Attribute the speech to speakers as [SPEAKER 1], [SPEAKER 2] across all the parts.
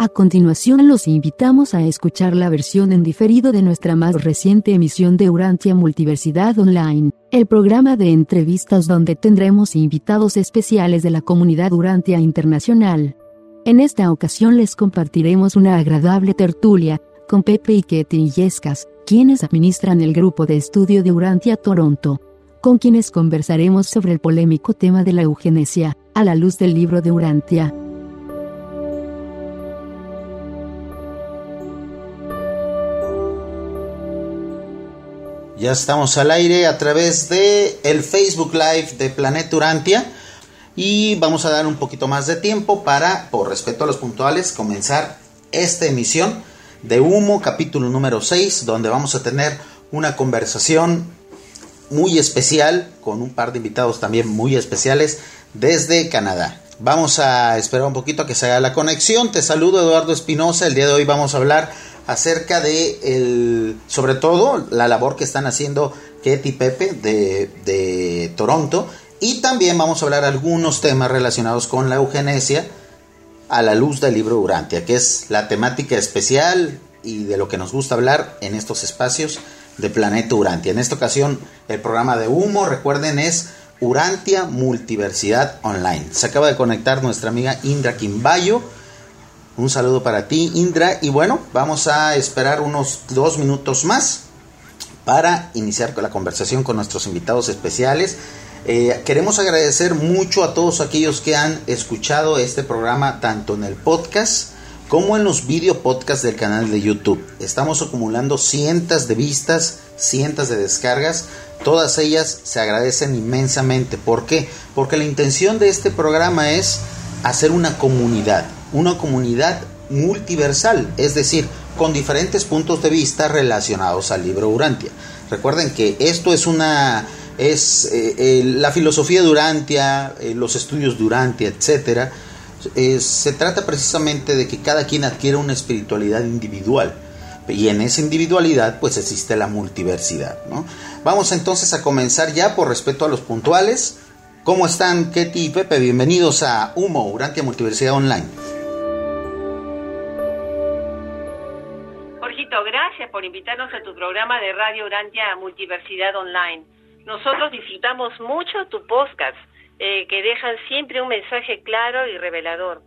[SPEAKER 1] A continuación los invitamos a escuchar la versión en diferido de nuestra más reciente emisión de Urantia Multiversidad Online, el programa de entrevistas donde tendremos invitados especiales de la comunidad Urantia Internacional. En esta ocasión les compartiremos una agradable tertulia con Pepe y Ketty Yescas, quienes administran el grupo de estudio de Urantia Toronto, con quienes conversaremos sobre el polémico tema de la eugenesia, a la luz del libro de Urantia.
[SPEAKER 2] Ya estamos al aire a través de el Facebook Live de Planeta Urantia y vamos a dar un poquito más de tiempo para, por respeto a los puntuales, comenzar esta emisión de Humo, capítulo número 6, donde vamos a tener una conversación muy especial con un par de invitados también muy especiales desde Canadá. Vamos a esperar un poquito a que se haga la conexión. Te saludo Eduardo Espinosa. El día de hoy vamos a hablar acerca de, el, sobre todo, la labor que están haciendo Ketty Pepe de, de Toronto. Y también vamos a hablar algunos temas relacionados con la eugenesia a la luz del libro Urantia, que es la temática especial y de lo que nos gusta hablar en estos espacios de Planeta Urantia. En esta ocasión, el programa de humo, recuerden, es Urantia Multiversidad Online. Se acaba de conectar nuestra amiga Indra Quimbayo un saludo para ti, Indra. Y bueno, vamos a esperar unos dos minutos más para iniciar con la conversación con nuestros invitados especiales. Eh, queremos agradecer mucho a todos aquellos que han escuchado este programa tanto en el podcast como en los video podcasts del canal de YouTube. Estamos acumulando cientos de vistas, cientos de descargas. Todas ellas se agradecen inmensamente. ¿Por qué? Porque la intención de este programa es hacer una comunidad una comunidad multiversal, es decir, con diferentes puntos de vista relacionados al libro Urantia. Recuerden que esto es una es eh, eh, la filosofía de Urantia, eh, los estudios de Urantia, etcétera. se trata precisamente de que cada quien adquiere una espiritualidad individual y en esa individualidad pues existe la multiversidad. ¿no? Vamos entonces a comenzar ya por respeto a los puntuales. ¿Cómo están Ketty y Pepe? Bienvenidos a Humo, Urantia Multiversidad Online.
[SPEAKER 3] Por invitarnos a tu programa de Radio Urantia Multiversidad Online. Nosotros disfrutamos mucho tu podcast, eh, que dejan siempre un mensaje claro y revelador.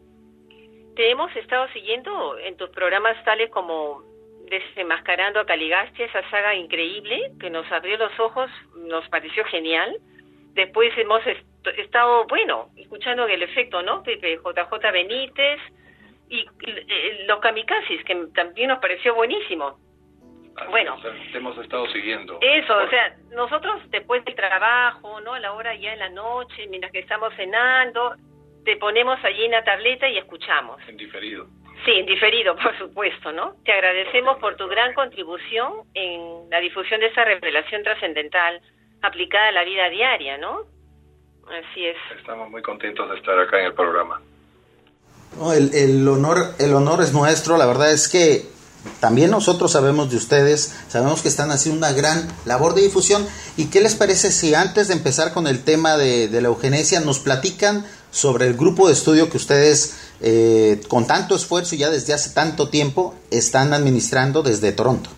[SPEAKER 3] Te hemos estado siguiendo en tus programas tales como Desenmascarando a Caligastia, esa saga increíble que nos abrió los ojos, nos pareció genial. Después hemos estado, bueno, escuchando el efecto, ¿no? Pepe JJ Benítez, y eh, los kamikazes, que también nos pareció buenísimo.
[SPEAKER 4] Bueno, hemos estado siguiendo.
[SPEAKER 3] Eso, o sea, nosotros después del trabajo, ¿no? A la hora ya en la noche, mientras que estamos cenando, te ponemos allí en la tableta y escuchamos.
[SPEAKER 4] En diferido.
[SPEAKER 3] Sí, en diferido, por supuesto, ¿no? Te agradecemos por tu gran contribución en la difusión de esa revelación trascendental aplicada a la vida diaria, ¿no? Así es.
[SPEAKER 4] Estamos muy contentos de estar acá en el programa.
[SPEAKER 2] El, el, honor, el honor es nuestro, la verdad es que también nosotros sabemos de ustedes, sabemos que están haciendo una gran labor de difusión. ¿Y qué les parece si antes de empezar con el tema de, la eugenesia nos platican sobre el grupo de estudio que ustedes eh, con tanto esfuerzo y ya desde hace tanto tiempo están administrando desde Toronto?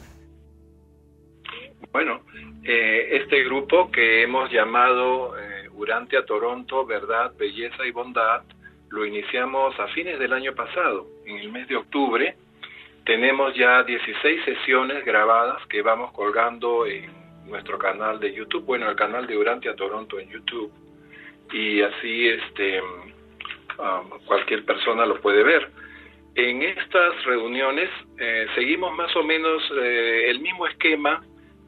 [SPEAKER 4] Bueno, eh, este grupo que hemos llamado eh, Urantia Toronto, Verdad, Belleza y Bondad, lo iniciamos a fines del año pasado, en el mes de octubre. Tenemos ya 16 sesiones grabadas que vamos colgando en nuestro canal de YouTube, bueno, el canal de Urantia Toronto en YouTube. Y así este um, cualquier persona lo puede ver. En estas reuniones eh, seguimos más o menos eh, el mismo esquema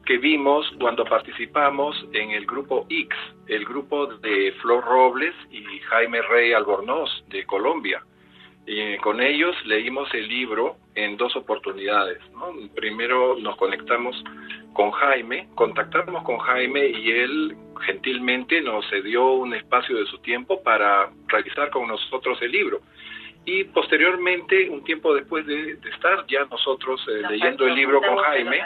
[SPEAKER 4] que vimos cuando participamos en el grupo X, el grupo de Flor Robles y Jaime Rey Albornoz de Colombia. Y con ellos leímos el libro en dos oportunidades. Primero nos conectamos con Jaime, contactamos con Jaime y él gentilmente nos cedió un espacio de su tiempo para realizar con nosotros el libro y posteriormente, un tiempo después de, estar ya nosotros eh, leyendo el libro con Jaime,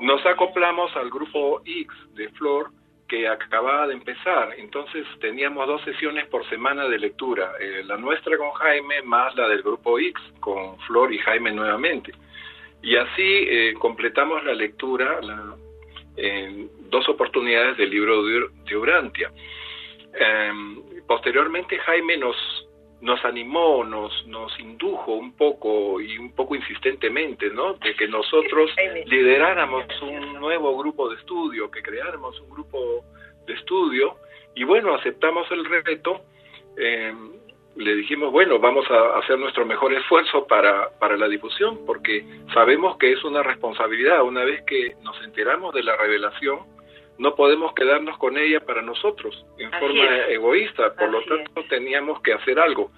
[SPEAKER 4] nos acoplamos al grupo X de Flor, que acababa de empezar, entonces teníamos dos sesiones por semana de lectura, eh, la nuestra con Jaime más la del grupo X con Flor y Jaime nuevamente. Y así eh, completamos la lectura en dos oportunidades del libro de Urantia. Em, posteriormente Jaime nos nos animó, nos, nos indujo un poco y un poco insistentemente, ¿no? De que nosotros lideráramos un nuevo grupo de estudio, que creáramos un grupo de estudio y bueno, aceptamos el reto. Eh, le dijimos, bueno, vamos a hacer nuestro mejor esfuerzo para, para la difusión, porque sabemos que es una responsabilidad. Una vez que nos enteramos de la revelación, no podemos quedarnos con ella para nosotros en forma egoísta, por lo tanto teníamos que hacer algo,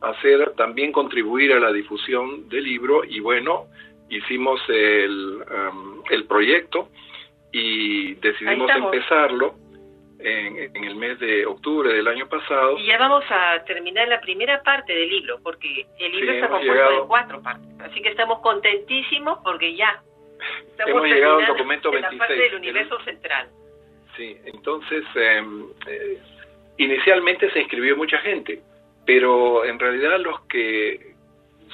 [SPEAKER 4] hacer también contribuir a la difusión del libro y bueno, hicimos el, um, el proyecto y decidimos empezarlo en, el mes de octubre del año pasado.
[SPEAKER 3] Y ya vamos a terminar la primera parte del libro, porque el libro está compuesto de cuatro partes. Así que estamos contentísimos porque ya
[SPEAKER 4] estamos hemos llegado al documento 26.
[SPEAKER 3] la parte del universo central.
[SPEAKER 4] Sí, entonces em, eh, inicialmente se inscribió mucha gente, pero en realidad los que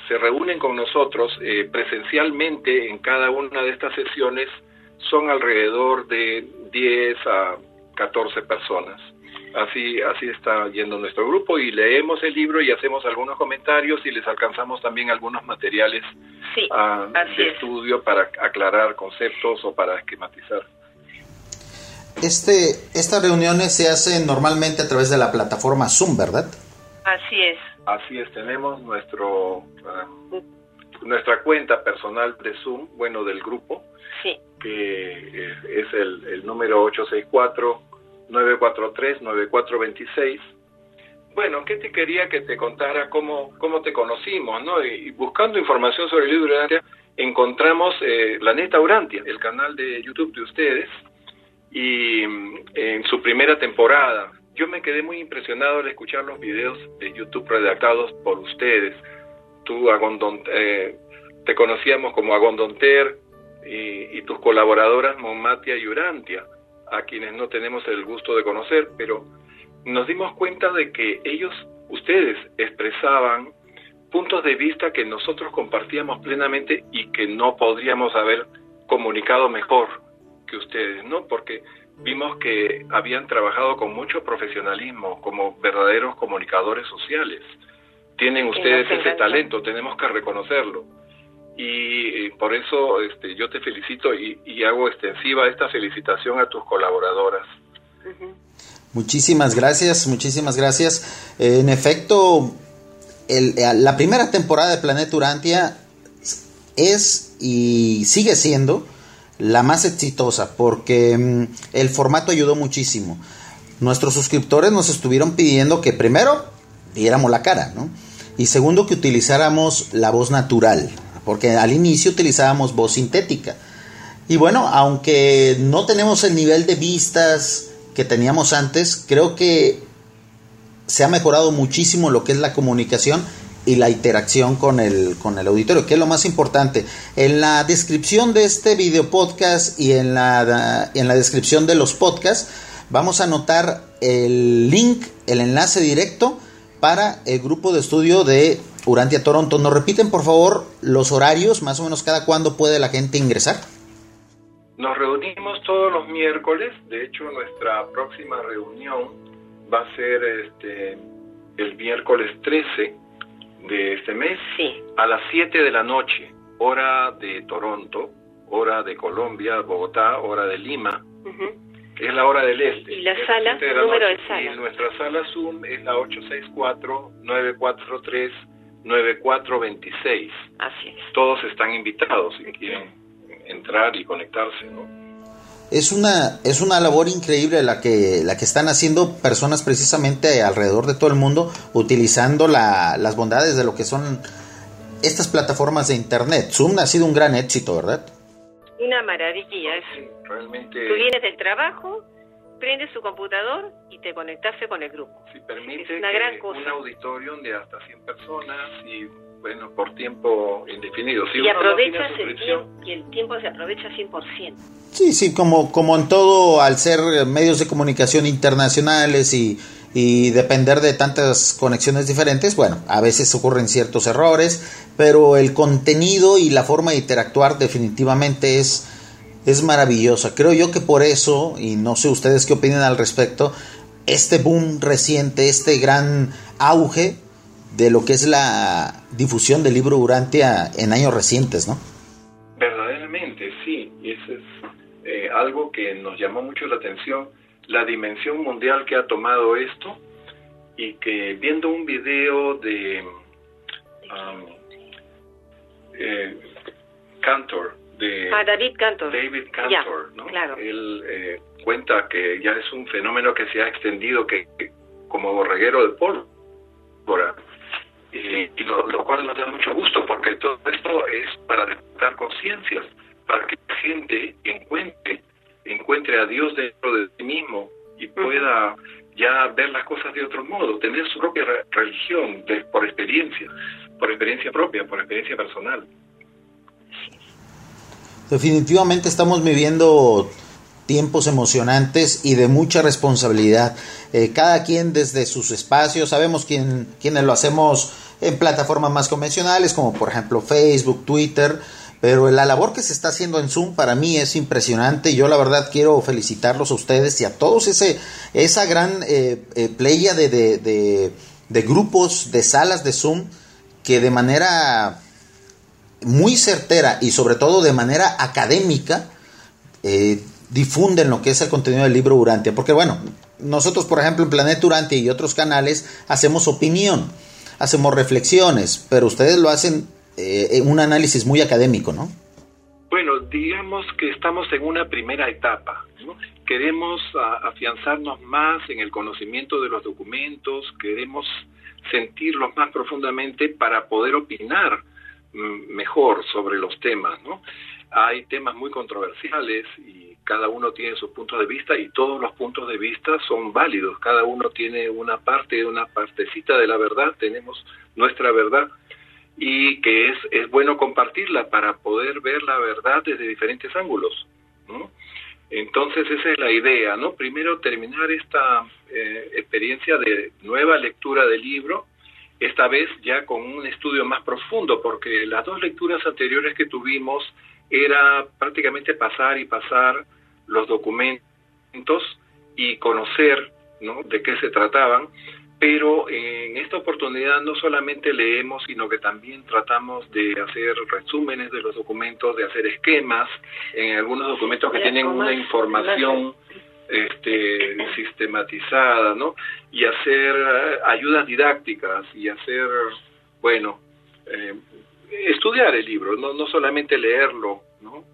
[SPEAKER 4] se reúnen con nosotros eh, presencialmente en cada una de estas sesiones son alrededor de 10 a 14 personas. Así, así está yendo nuestro grupo y leemos el libro y hacemos algunos comentarios y les alcanzamos también algunos materiales
[SPEAKER 3] ah,
[SPEAKER 4] de estudio para aclarar conceptos o para esquematizar.
[SPEAKER 2] Este, estas reuniones se hacen normalmente a través de la plataforma Zoom, ¿verdad?
[SPEAKER 3] Así es.
[SPEAKER 4] Así es, tenemos nuestro uh, nuestra cuenta personal de Zoom, bueno, del grupo,
[SPEAKER 3] sí.
[SPEAKER 4] que es, el, el número 864-943-9426. Bueno, ¿qué te quería que te contara cómo, cómo te conocimos, no? Y, buscando información sobre el libro de Urantia, encontramos eh, La Neta Urantia, el canal de YouTube de ustedes, y mm, en su primera temporada. Yo me quedé muy impresionado al escuchar los videos de YouTube redactados por ustedes. Tú, Agondon, eh, te conocíamos como Agondonter y, y tus colaboradoras Monmatia y Urantia, a quienes no tenemos el gusto de conocer, pero nos dimos cuenta de que ellos, ustedes, expresaban puntos de vista que nosotros compartíamos plenamente y que no podríamos haber comunicado mejor que ustedes, ¿no? Porque vimos que habían trabajado con mucho profesionalismo como verdaderos comunicadores sociales. Tienen ustedes ese talento, tenemos que reconocerlo. Y, por eso este, yo te felicito y, hago extensiva esta felicitación a tus colaboradoras.
[SPEAKER 2] Muchísimas gracias, muchísimas gracias. en efecto, el, la primera temporada de Planeta Urantia es y sigue siendo la más exitosa porque mm, el formato ayudó muchísimo. Nuestros suscriptores nos estuvieron pidiendo que primero diéramos la cara, ¿no? Y segundo que utilizáramos la voz natural, porque al inicio utilizábamos voz sintética. Y bueno, aunque no tenemos el nivel de vistas que teníamos antes, creo que se ha mejorado muchísimo lo que es la comunicación y la interacción con el, con el auditorio, que es lo más importante. En la descripción de este video podcast y en la, en la descripción de los podcasts vamos a anotar el link, el enlace directo para el grupo de estudio de Urantia Toronto. ¿Nos repiten por favor los horarios, más o menos cada cuándo puede la gente ingresar?
[SPEAKER 4] Nos reunimos todos los miércoles, de hecho nuestra próxima reunión va a ser este el miércoles 13 de este mes a las 7 de la noche, hora de Toronto, hora de Colombia, Bogotá, hora de Lima. Es la hora del este.
[SPEAKER 3] ¿Y la sala? Número de sala.
[SPEAKER 4] Y nuestra sala Zoom es la 864-943-9426.
[SPEAKER 3] Así es.
[SPEAKER 4] Todos están invitados si quieren entrar y conectarse, ¿no?
[SPEAKER 2] Es una, es una labor increíble la que, la que están haciendo personas precisamente alrededor de todo el mundo utilizando la, las bondades de lo que son estas plataformas de internet. Zoom ha sido un gran éxito, ¿verdad?
[SPEAKER 3] Una maravilla. Es,
[SPEAKER 4] realmente...
[SPEAKER 3] Tú vienes del trabajo, prendes tu computador y te conectaste con el grupo.
[SPEAKER 4] Sí, permite una gran cosa. un auditorio de hasta 100 personas y bueno, por tiempo indefinido.
[SPEAKER 3] y aprovechas el tiempo, y el tiempo se aprovecha 100%.
[SPEAKER 2] Sí, sí, como, como en todo, al ser medios de comunicación internacionales y, y depender de tantas conexiones diferentes, bueno, a veces ocurren ciertos errores, pero el contenido y la forma de interactuar definitivamente es, es maravillosa. Creo yo que por eso, y no sé ustedes qué opinan al respecto, este boom reciente, este gran auge de lo que es la difusión del libro Urantia en años recientes, ¿no?
[SPEAKER 4] Verdaderamente, sí, y eso es eh, algo que nos llamó mucho la atención, la dimensión mundial que ha tomado esto y que viendo un video de um, eh, Cantor, de
[SPEAKER 3] ah, David Cantor,
[SPEAKER 4] David Cantor, ¿no? Él eh, cuenta que ya es un fenómeno que se ha extendido que, como borreguero de pólvora y, lo, cual nos da mucho gusto porque todo esto es para despertar conciencias, para que la gente encuentre, encuentre a Dios dentro de sí mismo y pueda ya ver las cosas de otro modo, tener su propia religión por experiencia, por experiencia propia, por experiencia personal.
[SPEAKER 2] Definitivamente estamos viviendo tiempos emocionantes y de mucha responsabilidad. Eh, cada quien desde sus espacios, sabemos quién, quiénes lo hacemos en plataformas más convencionales como por ejemplo Facebook, Twitter, pero la labor que se está haciendo en Zoom para mí es impresionante. Yo la verdad quiero felicitarlos a ustedes y a todos ese, esa gran eh, eh playa de, de, de, grupos, de salas de Zoom que de manera muy certera y sobre todo de manera académica eh, difunden lo que es el contenido del libro Urantia. Porque bueno, nosotros por ejemplo en Planeta Urantia y otros canales hacemos opinión hacemos reflexiones, pero ustedes lo hacen eh, un análisis muy académico, ¿no?
[SPEAKER 4] Bueno, digamos que estamos en una primera etapa. Queremos afianzarnos más en el conocimiento de los documentos, queremos sentirlos más profundamente para poder opinar mm, mejor sobre los temas. ¿no? Hay temas muy controversiales y cada uno tiene sus puntos de vista y todos los puntos de vista son válidos, cada uno tiene una parte, una partecita de la verdad, tenemos nuestra verdad y que es, es bueno compartirla para poder ver la verdad desde diferentes ángulos. Entonces esa es la idea, ¿no? Primero terminar esta eh, experiencia de nueva lectura del libro, esta vez ya con un estudio más profundo, porque las dos lecturas anteriores que tuvimos era prácticamente pasar y pasar los documentos y conocer ¿no? de qué se trataban, pero en esta oportunidad no solamente leemos, sino que también tratamos de hacer resúmenes de los documentos, de hacer esquemas en algunos documentos que tienen una información este, sistematizada, ¿no? Y hacer eh, ayudas didácticas y hacer, bueno, eh, estudiar el libro, no, no solamente leerlo, ¿no?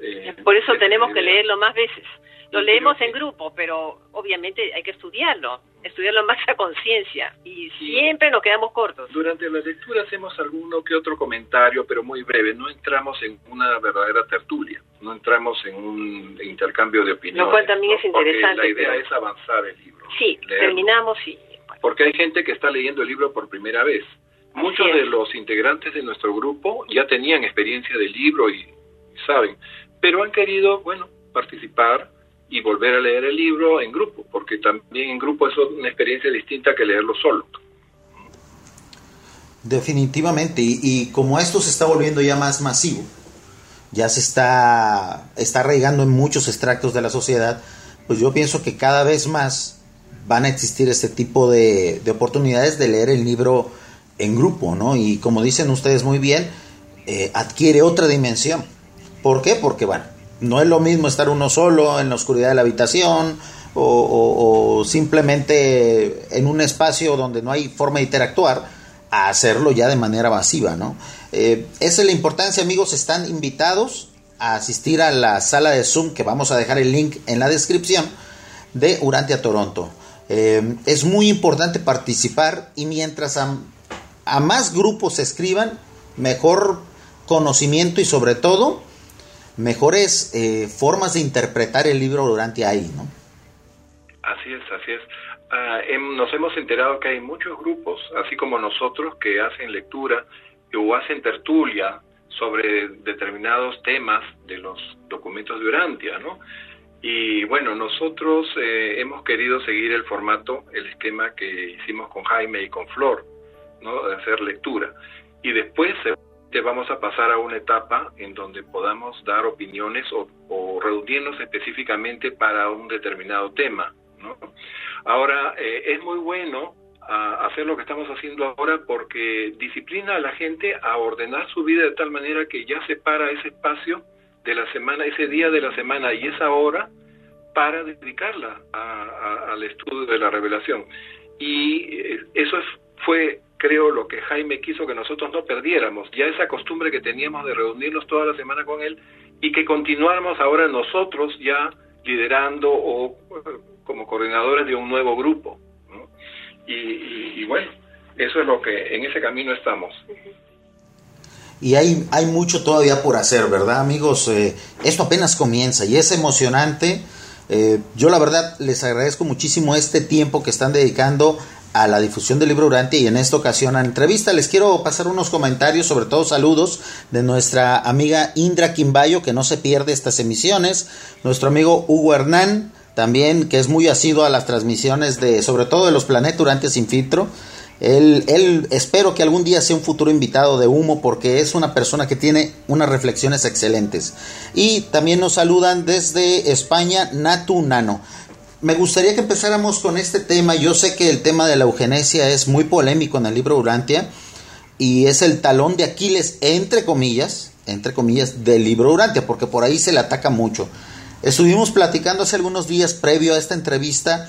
[SPEAKER 3] Eh, Por eso tenemos que leerlo más veces. Lo leemos en grupo, pero obviamente hay que estudiarlo, estudiarlo más a conciencia y siempre nos quedamos cortos.
[SPEAKER 4] Durante la lectura hacemos alguno que otro comentario, pero muy breve. No entramos en una verdadera tertulia, no entramos en un intercambio de opiniones.
[SPEAKER 3] Lo cual también es interesante.
[SPEAKER 4] la idea es avanzar el libro.
[SPEAKER 3] Sí, terminamos y...
[SPEAKER 4] Porque hay gente que está leyendo el libro por primera vez. Muchos de los integrantes de nuestro grupo ya tenían experiencia del libro y saben, pero han querido, bueno, participar y volver a leer el libro en grupo, porque también en grupo es una experiencia distinta que leerlo solo.
[SPEAKER 2] Definitivamente, y, como esto se está volviendo ya más masivo, ya se está, está arraigando en muchos extractos de la sociedad, pues yo pienso que cada vez más van a existir este tipo de, de oportunidades de leer el libro en grupo, ¿no? Y como dicen ustedes muy bien, eh, adquiere otra dimensión ¿Por qué? Porque, bueno, no es lo mismo estar uno solo en la oscuridad de la habitación o, simplemente en un espacio donde no hay forma de interactuar a hacerlo ya de manera masiva, ¿no? Eh, esa es la importancia, amigos, están invitados a asistir a la sala de Zoom, que vamos a dejar el link en la descripción, de Urantia Toronto. Eh, es muy importante participar y mientras a, a más grupos se escriban, mejor conocimiento y sobre todo mejores eh, formas de interpretar el libro durante ahí, ¿no?
[SPEAKER 4] Así es, así es. Ah, nos hemos enterado que hay muchos grupos, así como nosotros, que hacen lectura o hacen tertulia sobre determinados temas de los documentos de Urantia, ¿no? Y bueno, nosotros eh, hemos querido seguir el formato, el esquema que hicimos con Jaime y con Flor, ¿no? De hacer lectura. Y después te vamos a pasar a una etapa en donde podamos dar opiniones o, o reunirnos específicamente para un determinado tema, ¿no? Ahora, eh, es muy bueno a hacer lo que estamos haciendo ahora porque disciplina a la gente a ordenar su vida de tal manera que ya separa ese espacio de la semana, ese día de la semana y esa hora para dedicarla al estudio de la revelación. Y eh, eso fue, creo, lo que Jaime quiso que nosotros no perdiéramos, ya esa costumbre que teníamos de reunirnos toda la semana con él y que continuáramos ahora nosotros ya liderando o eh, como coordinadores de un nuevo grupo. Y, bueno, eso es lo que en ese camino estamos.
[SPEAKER 2] Y hay, hay mucho todavía por hacer, ¿verdad, amigos? Eh, esto apenas comienza y es emocionante. Eh, yo la verdad les agradezco muchísimo este tiempo que están dedicando a la difusión del libro Durante y en esta ocasión a entrevista. Les quiero pasar unos comentarios, sobre todo saludos de nuestra amiga Indra Quimbayo, que no se pierde estas emisiones, nuestro amigo Hugo Hernán, también que es muy asiduo a las transmisiones de, sobre todo de los planetas durante sin filtro. Él, él, espero que algún día sea un futuro invitado de Humo porque es una persona que tiene unas reflexiones excelentes. Y también nos saludan desde España Natu Nano. Me gustaría que empezáramos con este tema. Yo sé que el tema de la eugenesia es muy polémico en el libro Urantia y es el talón de Aquiles, entre comillas, entre comillas, del libro Urantia, porque por ahí se le ataca mucho. Estuvimos platicando hace algunos días previo a esta entrevista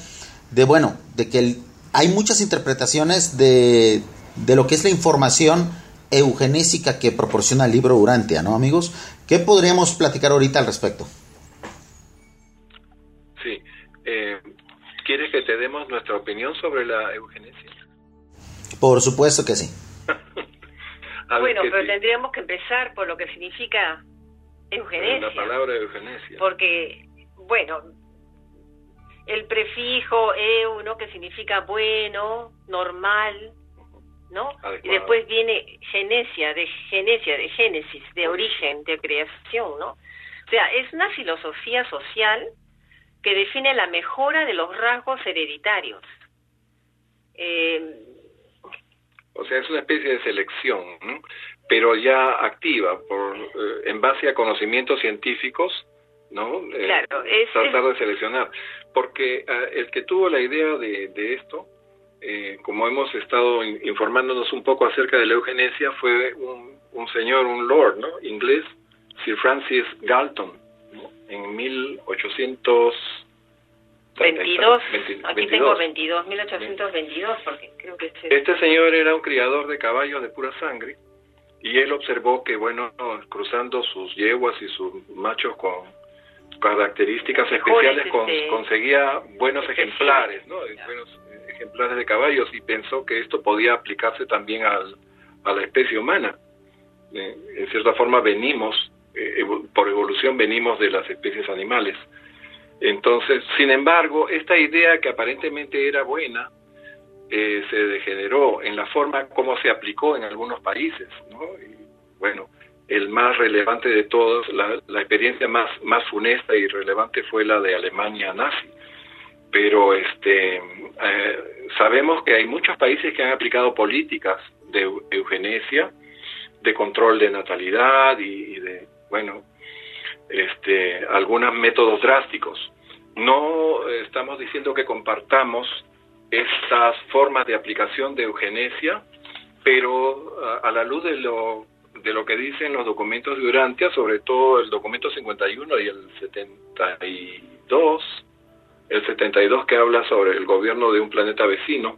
[SPEAKER 2] de, bueno, de que hay muchas interpretaciones de, de, lo que es la información eugenésica que proporciona el libro Urantia, ¿no, amigos? ¿Qué podríamos platicar ahorita al respecto?
[SPEAKER 4] ¿Quieres que te demos nuestra opinión sobre la eugenesia?
[SPEAKER 2] Por supuesto que sí.
[SPEAKER 3] bueno, pero tendríamos que empezar por lo que significa eugenesia.
[SPEAKER 4] La palabra eugenesia.
[SPEAKER 3] Porque, bueno, el prefijo eu, ¿no? Que significa bueno, normal, ¿no? Y después viene genesia, de genesia, de génesis, de origen, de creación, ¿no? O sea, es una filosofía social que define la mejora de los rasgos hereditarios.
[SPEAKER 4] Eh, o sea, es una especie de selección, ¿no? pero ya activa por eh, en base a conocimientos científicos, ¿no?
[SPEAKER 3] Eh, claro, es,
[SPEAKER 4] tratar de seleccionar, porque eh, el que tuvo la idea de, de esto, como hemos estado informándonos un poco acerca de la eugenesia, fue un, un señor, un lord, ¿no? Inglés, Sir Francis Galton. En 1800
[SPEAKER 3] 22, aquí tengo 22, 1822, porque creo que
[SPEAKER 4] Este señor era un criador de caballos de pura sangre y él observó que, bueno, cruzando sus yeguas y sus machos con características especiales, este, conseguía buenos ejemplares, ¿no? Buenos ejemplares de caballos y pensó que esto podía aplicarse también al, a la especie humana. Eh, en cierta forma venimos, por evolución venimos de las especies animales. Entonces, sin embargo, esta idea que aparentemente era buena, eh, se degeneró en la forma como se aplicó en algunos países. ¿no? Bueno, el más relevante de todos, la, experiencia más, más funesta y relevante fue la de Alemania nazi. Pero este, eh, sabemos que hay muchos países que han aplicado políticas de eugenesia, de control de natalidad y de, bueno, este, algunos métodos drásticos. No estamos diciendo que compartamos estas formas de aplicación de eugenesia, pero a, la luz de lo, de lo que dicen los documentos de Urantia, sobre todo el documento 51 y el 72, el 72 que habla sobre el gobierno de un planeta vecino,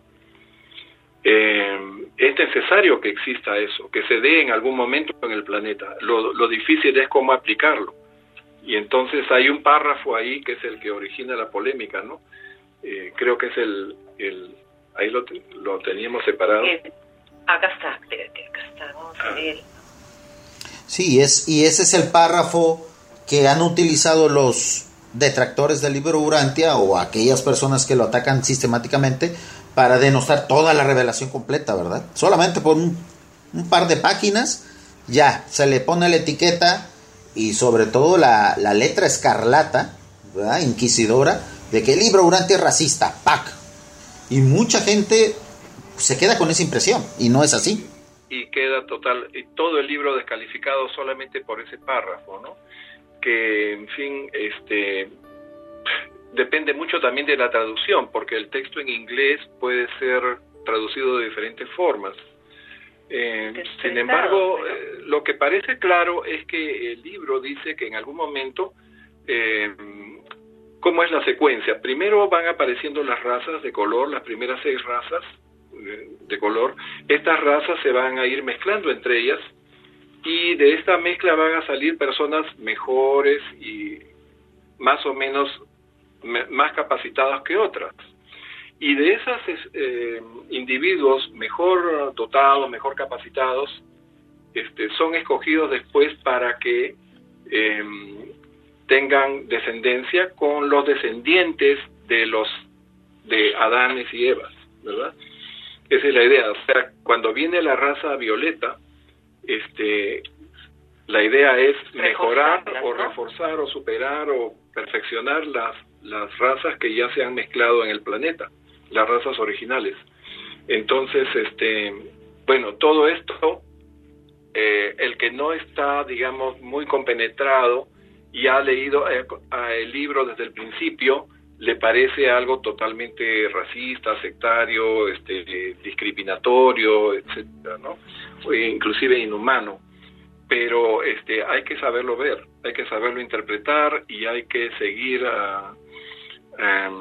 [SPEAKER 4] eh, es necesario que exista eso, que se dé en algún momento en el planeta. Lo, lo difícil es cómo aplicarlo. Y entonces hay un párrafo ahí que es el que origina la polémica, ¿no? Eh, creo que es el, el ahí lo, lo teníamos separado.
[SPEAKER 3] Eh, acá está, espérate, acá está, vamos a ver.
[SPEAKER 2] Sí, es, y ese es el párrafo que han utilizado los detractores del libro Urantia o aquellas personas que lo atacan sistemáticamente para denostar toda la revelación completa, ¿verdad? Solamente por un un par de páginas, ya, se le pone la etiqueta y sobre todo la, la letra escarlata, ¿verdad? inquisidora, de que el libro Urantia es racista, ¡pac! Y mucha gente se queda con esa impresión, y no es así.
[SPEAKER 4] Y queda total, todo el libro descalificado solamente por ese párrafo, ¿no? Que, en fin, este, depende mucho también de la traducción, porque el texto en inglés puede ser traducido de diferentes formas. Eh, sin embargo, eh, lo que parece claro es que el libro dice que en algún momento, eh, ¿cómo es la secuencia? Primero van apareciendo las razas de color, las primeras seis razas de color. Estas razas se van a ir mezclando entre ellas y de esta mezcla van a salir personas mejores y más o menos más capacitadas que otras. Y de esos eh, individuos mejor dotados, mejor capacitados, este, son escogidos después para que em, tengan descendencia con los descendientes de los de Adanes y Evas, ¿verdad? Esa es la idea. O sea, cuando viene la raza violeta, este, la idea es mejorar o reforzar o superar o perfeccionar las, las razas que ya se han mezclado en el planeta las razas originales. Entonces, este, bueno, todo esto, eh, el que no está, digamos, muy compenetrado y ha leído eh, el libro desde el principio, le parece algo totalmente racista, sectario, este, discriminatorio, etcétera, ¿no? Inclusive inhumano. Pero este, hay que saberlo ver, hay que saberlo interpretar y hay que seguir a,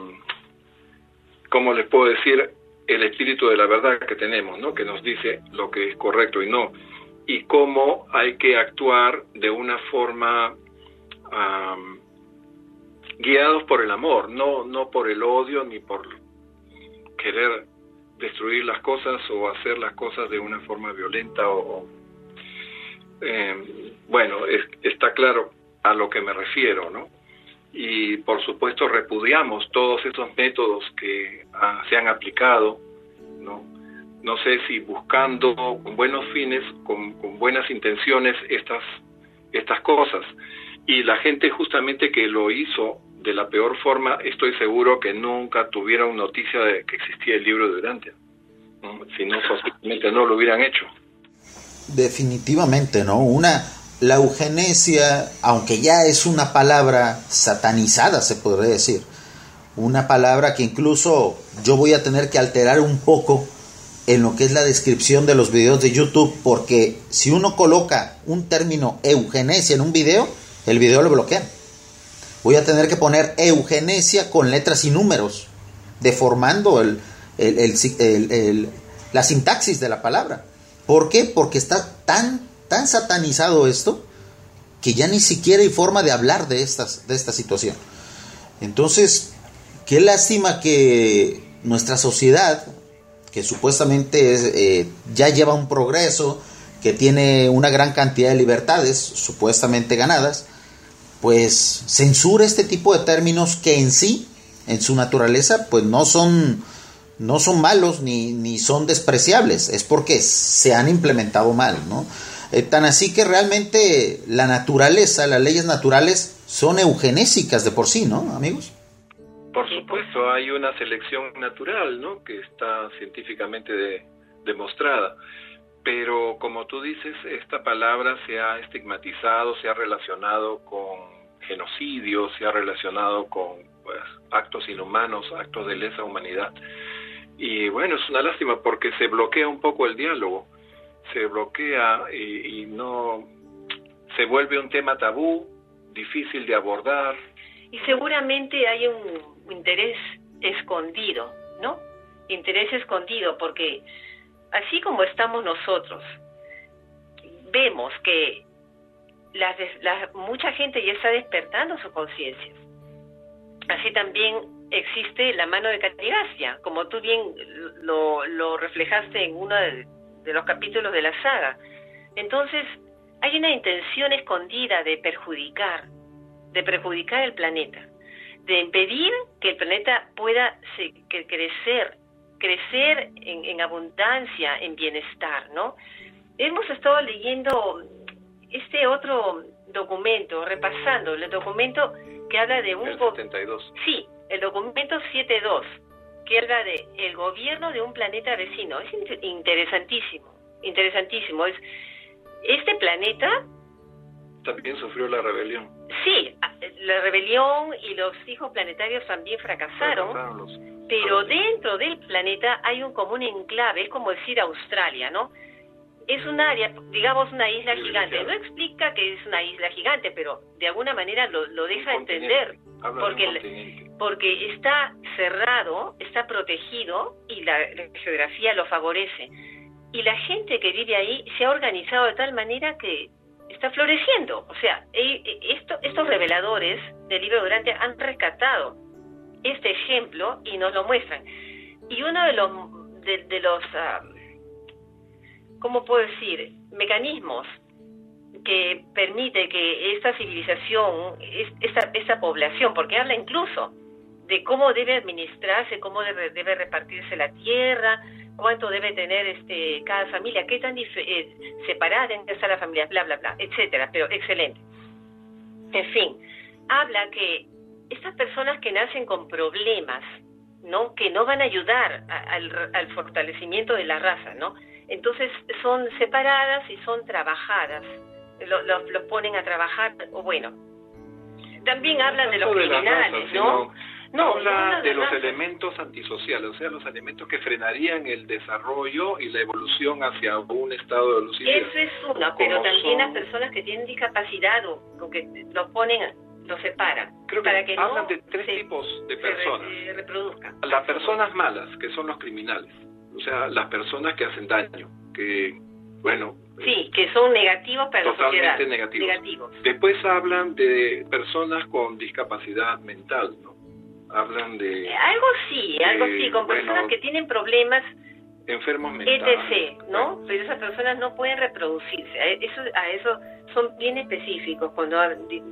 [SPEAKER 4] ¿cómo les puedo decir? El espíritu de la verdad que tenemos, ¿no? Que nos dice lo que es correcto y no. Y cómo hay que actuar de una forma guiados por el amor, no, no por el odio ni por querer destruir las cosas o hacer las cosas de una forma violenta o, eh, bueno, está claro a lo que me refiero, ¿no? Y por supuesto repudiamos todos esos métodos que ah, se han aplicado, ¿no? No sé si buscando con buenos fines, con, buenas intenciones estas, estas cosas. Y la gente justamente que lo hizo de la peor forma, estoy seguro que nunca tuvieron noticia de que existía el libro de Dante. Si no, posiblemente no lo hubieran hecho.
[SPEAKER 2] Definitivamente, ¿no? Una, la eugenesia, aunque ya es una palabra satanizada, se podría decir, una palabra que incluso yo voy a tener que alterar un poco en lo que es la descripción de los videos de YouTube, porque si uno coloca un término eugenesia en un video, el video lo bloquean. Voy a tener que poner eugenesia con letras y números, deformando la sintaxis de la palabra. ¿Por qué? Porque está tan tan satanizado esto que ya ni siquiera hay forma de hablar de, estas, de esta situación. Entonces, qué lástima que nuestra sociedad, que supuestamente eh, ya lleva un progreso, que tiene una gran cantidad de libertades supuestamente ganadas, pues censura este tipo de términos que en sí, en su naturaleza, pues no son, no son malos ni, ni son despreciables, es porque se han implementado mal, ¿no? Eh, tan así que realmente la naturaleza, las leyes naturales son eugenésicas de por sí, ¿no, amigos?
[SPEAKER 4] Por supuesto, hay una selección natural, ¿no? Que está científicamente demostrada. Pero como tú dices, esta palabra se ha estigmatizado, se ha relacionado con genocidio, se ha relacionado con pues, actos inhumanos, actos de lesa humanidad. Y bueno, es una lástima porque se bloquea un poco el diálogo se bloquea y, no se vuelve un tema tabú, difícil de abordar.
[SPEAKER 3] Y seguramente hay un interés escondido, ¿no? Interés escondido, porque así como estamos nosotros, vemos que la, mucha gente ya está despertando su conciencia. Así también existe la mano de Catigasia, como tú bien lo, lo reflejaste en una de de los capítulos de la saga. Entonces, hay una intención escondida de perjudicar, de perjudicar el planeta, de impedir que el planeta pueda crecer, crecer en, abundancia, en bienestar, ¿no? hemos estado leyendo este otro documento, repasando el documento que habla de un...
[SPEAKER 4] El 72.
[SPEAKER 3] Sí, el documento 72, habla de el gobierno de un planeta vecino. Es interesantísimo, interesantísimo. Es, este planeta...
[SPEAKER 4] También sufrió la rebelión.
[SPEAKER 3] Sí, la rebelión y los hijos planetarios también fracasaron, pero dentro del planeta hay un común enclave, es como decir Australia, ¿no? Es un área, digamos una isla gigante. No explica que es una isla gigante, pero de alguna manera lo, lo deja entender. Porque, porque está cerrado, está protegido y la, geografía lo favorece. Y la gente que vive ahí se ha organizado de tal manera que está floreciendo. O sea, e, e, esto, estos reveladores del libro Durante han rescatado este ejemplo y nos lo muestran. Y uno de los, de, los ah, ¿cómo puedo decir?, mecanismos que permite que esta civilización, esta, esta población, porque habla incluso de cómo debe administrarse, cómo debe, debe repartirse la tierra, cuánto debe tener este cada familia, qué tan eh, separada debe estar la familia, bla, bla, bla, etcétera, pero excelente. En fin, habla que estas personas que nacen con problemas, ¿no? que no van a ayudar al fortalecimiento de la raza, ¿no? Entonces son separadas y son trabajadas. Los lo, ponen a trabajar, o bueno. También hablan de los criminales, ¿no?
[SPEAKER 4] No, habla de, los elementos antisociales, o sea, los elementos que frenarían el desarrollo y la evolución hacia un estado de lucidez.
[SPEAKER 3] Eso es una, pero también las personas que tienen discapacidad o, que los ponen, los separan.
[SPEAKER 4] Creo que, para que hablan de tres tipos de personas.
[SPEAKER 3] reproduzcan.
[SPEAKER 4] Las personas malas, que son los criminales o sea, las personas que hacen daño, que, bueno...
[SPEAKER 3] Sí, que son negativos para
[SPEAKER 4] totalmente
[SPEAKER 3] la sociedad.
[SPEAKER 4] Negativos. negativos. Después hablan de personas con discapacidad mental, ¿no? Hablan de...
[SPEAKER 3] Eh, algo sí, algo sí, con personas que tienen problemas
[SPEAKER 4] enfermos mentales.
[SPEAKER 3] etc., ¿no? Pero esas personas no pueden reproducirse. A eso, a eso son bien específicos cuando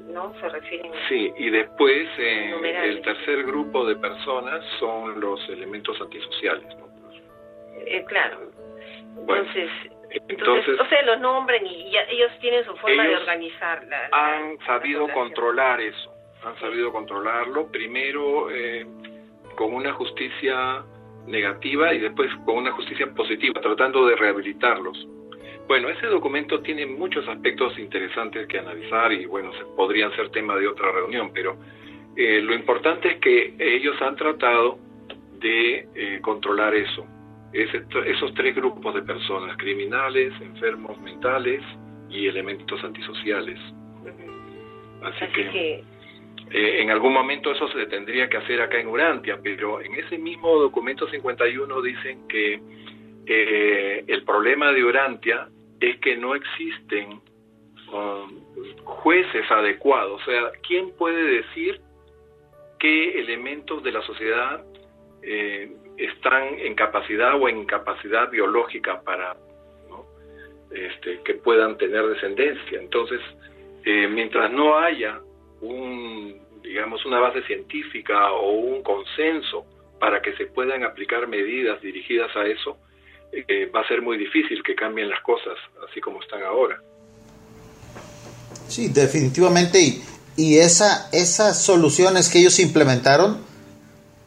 [SPEAKER 3] no se refieren.
[SPEAKER 4] Sí, y después eh, el tercer grupo de personas son los elementos antisociales, ¿no?
[SPEAKER 3] Eh, claro. Entonces, entonces, o sea, los nombran y, ellos tienen su forma de organizarla.
[SPEAKER 4] Han sabido controlar eso, han sabido controlarlo, primero eh, con una justicia negativa y después con una justicia positiva, tratando de rehabilitarlos. Bueno, ese documento tiene muchos aspectos interesantes que analizar y bueno, se, podrían ser tema de otra reunión, pero eh, lo importante es que ellos han tratado de controlar eso esos tres grupos de personas, criminales, enfermos mentales y elementos antisociales. Así, que, eh, en algún momento eso se tendría que hacer acá en Urantia, pero en ese mismo documento 51 dicen que eh, el problema de Urantia es que no existen um, jueces adecuados, o sea, ¿quién puede decir qué elementos de la sociedad eh, están en capacidad o en incapacidad biológica para este, que puedan tener descendencia. Entonces, eh, mientras no haya un, digamos, una base científica o un consenso para que se puedan aplicar medidas dirigidas a eso, eh, va a ser muy difícil que cambien las cosas así como están ahora.
[SPEAKER 2] Sí, definitivamente. Y, y esa, esas soluciones que ellos implementaron,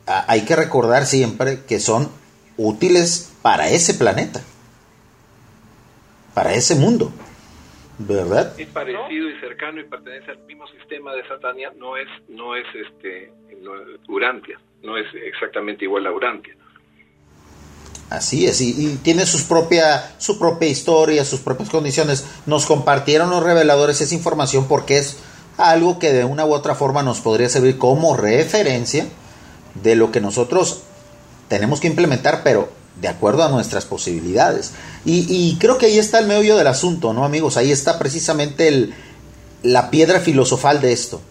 [SPEAKER 2] hay que recordar siempre que son útiles para ese planeta, para ese mundo, ¿verdad?
[SPEAKER 4] Es parecido y cercano y pertenece al mismo sistema de Satania, no es, no es este, Urantia, no es exactamente igual a Urantia.
[SPEAKER 2] Así es, y, tiene sus propia, su propia historia, sus propias condiciones. Nos compartieron los reveladores esa información porque es algo que de una u otra forma nos podría servir como referencia de lo que nosotros tenemos que implementar, pero de acuerdo a nuestras posibilidades. Y, creo que ahí está el meollo del asunto, ¿no, amigos? Ahí está precisamente el, la piedra filosofal de esto.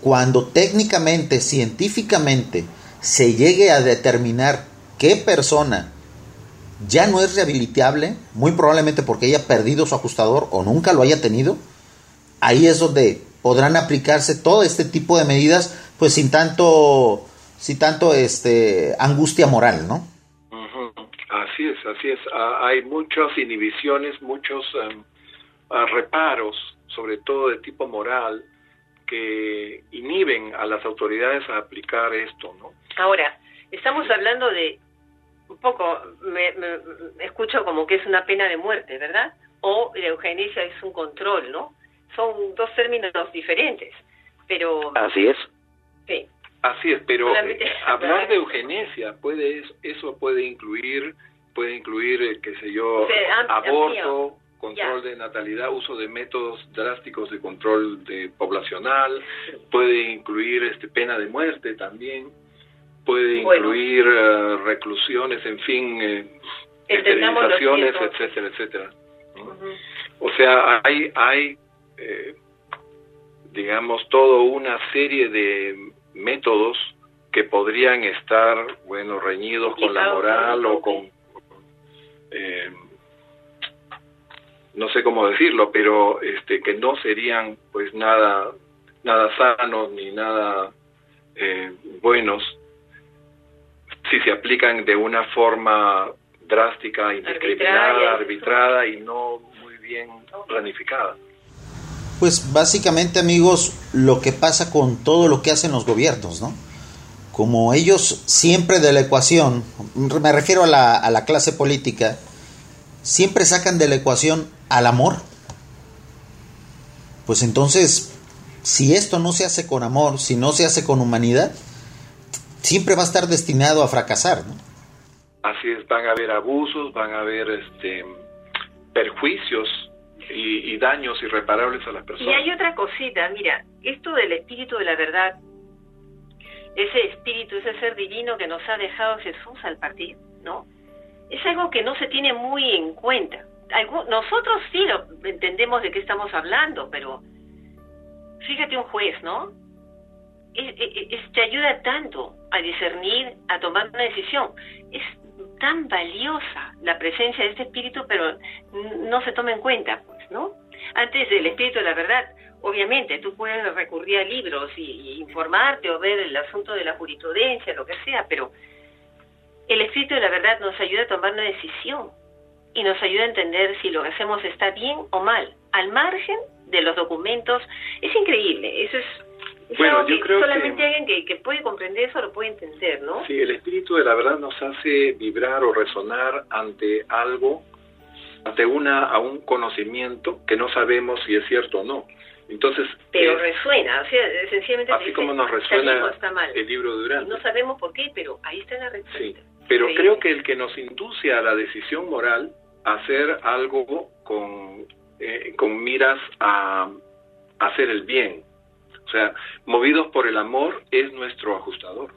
[SPEAKER 2] Cuando técnicamente, científicamente, se llegue a determinar qué persona ya no es rehabilitable, muy probablemente porque haya perdido su ajustador o nunca lo haya tenido, ahí es donde podrán aplicarse todo este tipo de medidas, pues sin tanto si tanto este angustia moral, ¿no?
[SPEAKER 4] Así es, así es. Ah, hay muchas inhibiciones, muchos em, ah, reparos, sobre todo de tipo moral, que inhiben a las autoridades a aplicar esto, ¿no?
[SPEAKER 3] Ahora, estamos hablando de un poco, me, escucho como que es una pena de muerte, ¿verdad? O la eugenesia es un control, ¿no? Son dos términos diferentes, pero...
[SPEAKER 4] Así es. Sí. Así es, pero eh, hablar de eugenesia puede eso puede incluir puede incluir eh, qué sé yo aborto, control de natalidad, uso de métodos drásticos de control de poblacional, puede incluir este pena de muerte también, puede incluir eh, reclusiones, en fin, esterilizaciones, etcétera, etcétera. O sea, hay hay digamos toda una serie de métodos que podrían estar, bueno, reñidos con la moral o con, eh, no sé cómo decirlo, pero este, que no serían pues nada, nada sanos ni nada eh, buenos si se aplican de una forma drástica, indiscriminada, arbitrada y no muy bien planificada.
[SPEAKER 2] Pues básicamente amigos, lo que pasa con todo lo que hacen los gobiernos, ¿no? Como ellos siempre de la ecuación, me refiero a la, a la clase política, siempre sacan de la ecuación al amor. Pues entonces, si esto no se hace con amor, si no se hace con humanidad, siempre va a estar destinado a fracasar, ¿no?
[SPEAKER 4] Así es, van a haber abusos, van a haber este, perjuicios y, daños irreparables a las personas.
[SPEAKER 3] Y hay otra cosita, mira, esto del espíritu de la verdad, ese espíritu, ese ser divino que nos ha dejado Jesús al partir, ¿no? Es algo que no se tiene muy en cuenta. nosotros sí lo entendemos de qué estamos hablando, pero fíjate un juez, ¿no? te ayuda tanto a discernir, a tomar una decisión. Es tan valiosa la presencia de este espíritu, pero no se toma en cuenta. ¿No? Antes del espíritu de la verdad, obviamente, tú puedes recurrir a libros y, informarte o ver el asunto de la jurisprudencia, lo que sea, pero el espíritu de la verdad nos ayuda a tomar una decisión y nos ayuda a entender si lo que hacemos está bien o mal, al margen de los documentos. Es increíble, eso es
[SPEAKER 4] bueno, yo creo
[SPEAKER 3] solamente alguien que, puede comprender eso lo puede entender, ¿no?
[SPEAKER 4] Sí, el espíritu de la verdad nos hace vibrar o resonar ante algo ante una, a un conocimiento que no sabemos si es cierto o no. Entonces,
[SPEAKER 3] pero resuena, o sea, sencillamente
[SPEAKER 4] así como nos resuena el libro de Durán.
[SPEAKER 3] No sabemos por qué, pero ahí está la respuesta.
[SPEAKER 4] Sí, pero creo que el que nos induce a la decisión moral a hacer algo con, eh, con miras a, a hacer el bien, o sea, movidos por el amor es nuestro ajustador.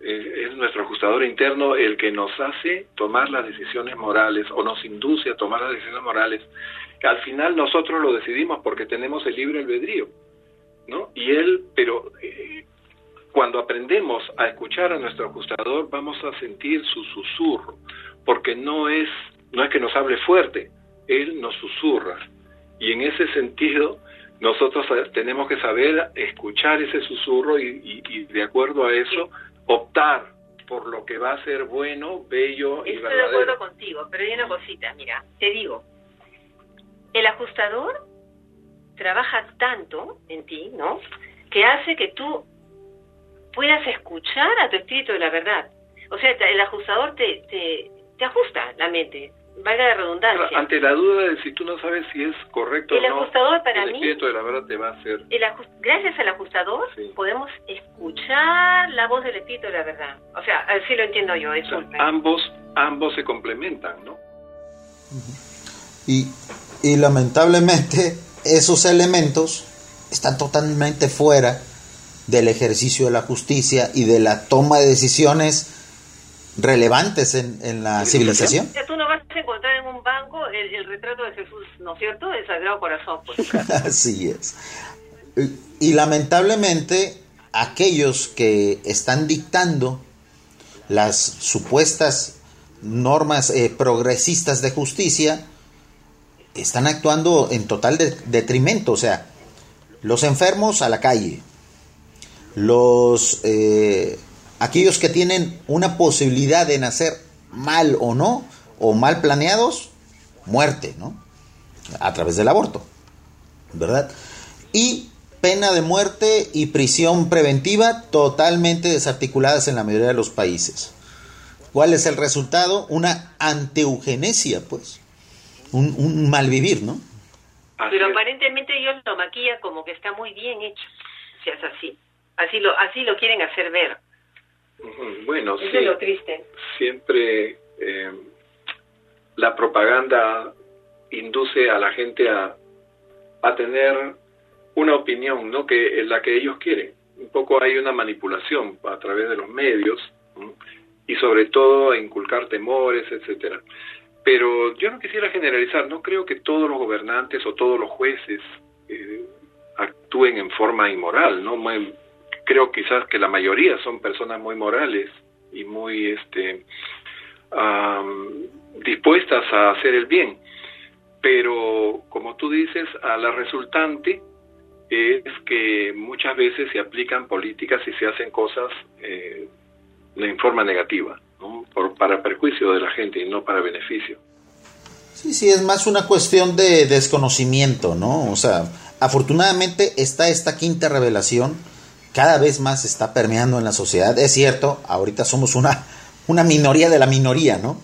[SPEAKER 4] Eh, es nuestro ajustador interno el que nos hace tomar las decisiones morales o nos induce a tomar las decisiones morales. Al final nosotros lo decidimos porque tenemos el libre albedrío, ¿no? Y él, pero eh, cuando aprendemos a escuchar a nuestro ajustador vamos a sentir su susurro, porque no es no es que nos hable fuerte, él nos susurra. Y en ese sentido, nosotros tenemos que saber escuchar ese susurro y de acuerdo a eso optar por lo que va a ser bueno, bello y
[SPEAKER 3] verdadero. Estoy de acuerdo contigo, pero hay una cosita, mira, te digo, el ajustador trabaja tanto en ti, ¿no? Que hace que tú puedas escuchar a tu espíritu de la verdad. O sea, el ajustador te, te, te ajusta la mente, valga la redundancia.
[SPEAKER 4] ante la duda de si tú no sabes si es correcto
[SPEAKER 3] el
[SPEAKER 4] o no,
[SPEAKER 3] ajustador para
[SPEAKER 4] el
[SPEAKER 3] mí,
[SPEAKER 4] espíritu de la verdad te va a hacer.
[SPEAKER 3] gracias al ajustador podemos escuchar la voz del espíritu de la verdad. O sea, así lo entiendo yo.
[SPEAKER 4] ambos, ambos se complementan, ¿no?
[SPEAKER 2] Y, y lamentablemente esos elementos están totalmente fuera del ejercicio de la justicia y de la toma de decisiones relevantes en, en la civilización.
[SPEAKER 3] Tú no vas a encontrar en un banco el, retrato de Jesús, ¿no es cierto? El Sagrado Corazón. Pues.
[SPEAKER 2] Así es. Y, lamentablemente aquellos que están dictando las supuestas normas eh, progresistas de justicia están actuando en total detrimento, o sea, los enfermos a la calle, los eh, aquellos que tienen una posibilidad de nacer mal o no, o mal planeados, muerte, ¿no? A través del aborto, ¿verdad? Y pena de muerte y prisión preventiva totalmente desarticuladas en la mayoría de los países. ¿Cuál es el resultado? Una anteugenesia, pues. Un, un mal vivir, ¿no?
[SPEAKER 3] Pero aparentemente ellos lo maquilla como que está muy bien hecho, si es así. Así lo, así lo quieren hacer ver.
[SPEAKER 4] Bueno,
[SPEAKER 3] Eso es lo triste.
[SPEAKER 4] Siempre eh, la propaganda induce a la gente a, a tener una opinión, ¿no? Que es la que ellos quieren. Un poco hay una manipulación a través de los medios y sobre todo a inculcar temores, etcétera. Pero yo no quisiera generalizar, no creo que todos los gobernantes o todos los jueces eh, actúen en forma inmoral, ¿no? creo quizás que la mayoría son personas muy morales y muy este dispuestas a hacer el bien pero como tú dices a la resultante es que muchas veces se aplican políticas y se hacen cosas eh, en forma negativa para perjuicio de la gente y no para beneficio
[SPEAKER 2] Sí, sí, es más una cuestión de desconocimiento, ¿no? O sea, afortunadamente está esta quinta revelación cada vez más está permeando en la sociedad. Es cierto, ahorita somos una, una minoría de la minoría, ¿no?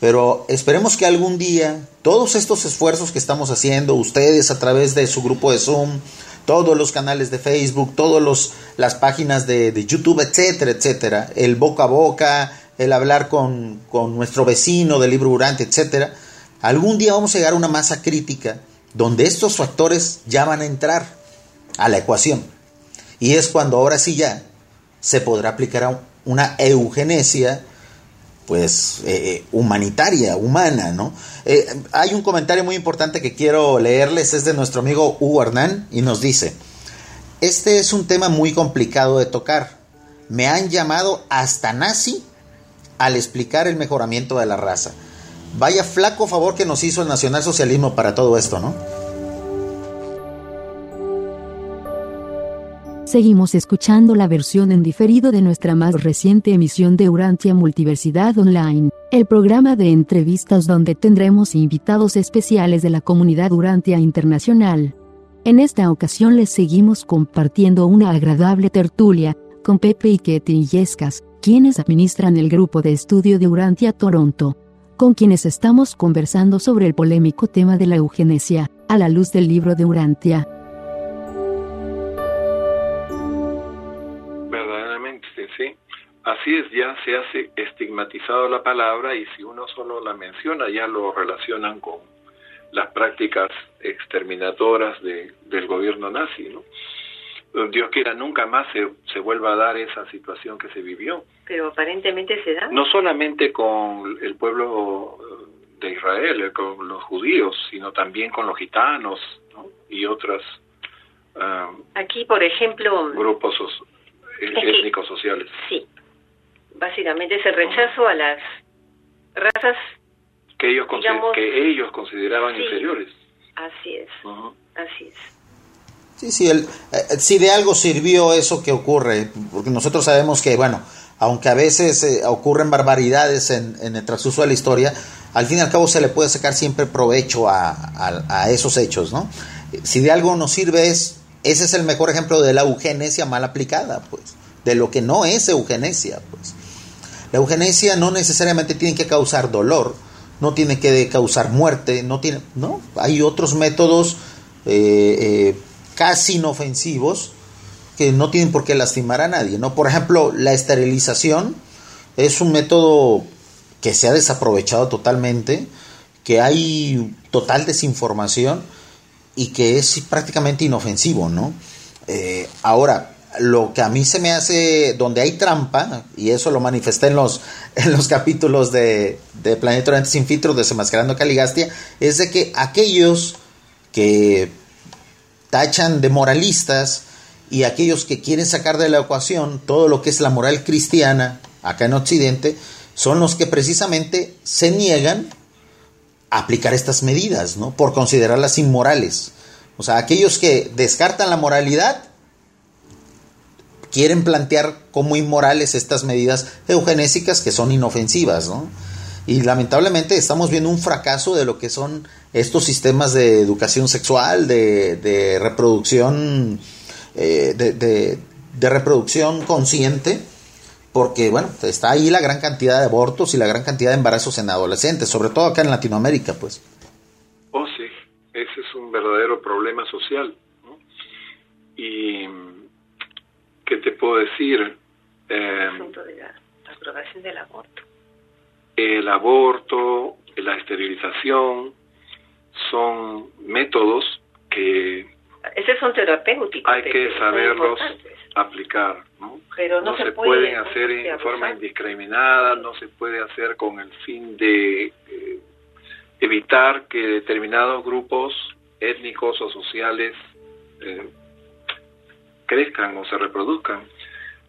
[SPEAKER 2] Pero esperemos que algún día todos estos esfuerzos que estamos haciendo, ustedes a través de su grupo de Zoom, todos los canales de Facebook, todas las páginas de, de, YouTube, etcétera, etcétera, el boca a boca, el hablar con, con nuestro vecino del libro Durante, etcétera, algún día vamos a llegar a una masa crítica donde estos factores ya van a entrar a la ecuación. Y es cuando ahora sí ya se podrá aplicar una eugenesia pues eh, eh, humanitaria, humana, ¿no? Eh, hay un comentario muy importante que quiero leerles, es de nuestro amigo Hugo Hernán y nos dice, este es un tema muy complicado de tocar, me han llamado hasta nazi al explicar el mejoramiento de la raza. Vaya flaco favor que nos hizo el nacionalsocialismo para todo esto, ¿no?
[SPEAKER 1] Seguimos escuchando la versión en diferido de nuestra más reciente emisión de Urantia Multiversidad Online, el programa de entrevistas donde tendremos invitados especiales de la comunidad Urantia Internacional. En esta ocasión les seguimos compartiendo una agradable tertulia con Pepe y Ketty Yescas, quienes administran el grupo de estudio de Urantia Toronto, con quienes estamos conversando sobre el polémico tema de la eugenesia, a la luz del libro de Urantia.
[SPEAKER 4] Así es, ya se hace estigmatizado la palabra y si uno solo la menciona ya lo relacionan con las prácticas exterminadoras de, del gobierno nazi, ¿no? Dios quiera nunca más se, se vuelva a dar esa situación que se vivió.
[SPEAKER 3] Pero aparentemente se da.
[SPEAKER 4] No solamente con el pueblo de Israel, eh, con los judíos, sino también con los gitanos ¿no? y otras.
[SPEAKER 3] Um, Aquí, por ejemplo.
[SPEAKER 4] Grupos étnicos sociales.
[SPEAKER 3] Sí, básicamente es el rechazo a las razas
[SPEAKER 4] que ellos, que ellos consideraban inferiores.
[SPEAKER 3] Así es, así es.
[SPEAKER 2] Sí, sí, el, eh, si de algo sirvió eso que ocurre, porque nosotros sabemos que, bueno, aunque a veces eh, ocurren barbaridades en, en, el transcurso de la historia, al fin y al cabo se le puede sacar siempre provecho a, a, a esos hechos, ¿no? Si de algo nos sirve es, ese es el mejor ejemplo de la eugenesia mal aplicada, pues, de lo que no es eugenesia, pues. La eugenesia no necesariamente tiene que causar dolor, no tiene que causar muerte, no tiene, no, hay otros métodos eh, eh, casi inofensivos que no tienen por qué lastimar a nadie, ¿no? Por ejemplo, la esterilización es un método que se ha desaprovechado totalmente, que hay total desinformación y que es prácticamente inofensivo, ¿no? Eh, ahora, lo que a mí se me hace, donde hay trampa, y eso lo manifesté en los, en los capítulos de, de Planeta Oriente Sin Filtro, Desenmascarando Caligastia, es de que aquellos que tachan de moralistas y aquellos que quieren sacar de la ecuación todo lo que es la moral cristiana acá en Occidente, son los que precisamente se niegan a aplicar estas medidas, ¿no? Por considerarlas inmorales. O sea, aquellos que descartan la moralidad quieren plantear como inmorales estas medidas eugenésicas que son inofensivas, ¿no? Y lamentablemente estamos viendo un fracaso de lo que son estos sistemas de educación sexual, de, reproducción, eh, de, reproducción consciente, porque bueno, está ahí la gran cantidad de abortos y la gran cantidad de embarazos en adolescentes, sobre todo acá en Latinoamérica, pues.
[SPEAKER 4] Oh, sí, ese es un verdadero problema social. Y, ¿qué te puedo decir?
[SPEAKER 3] Eh, de la aprobación del aborto
[SPEAKER 4] el aborto, la esterilización, son métodos que...
[SPEAKER 3] Esos son terapéuticos.
[SPEAKER 4] Hay que saberlos aplicar, ¿no?
[SPEAKER 3] Pero no,
[SPEAKER 4] se, pueden hacer en forma indiscriminada, no se puede hacer con el fin de eh, evitar que determinados grupos étnicos o sociales eh, crezcan o se reproduzcan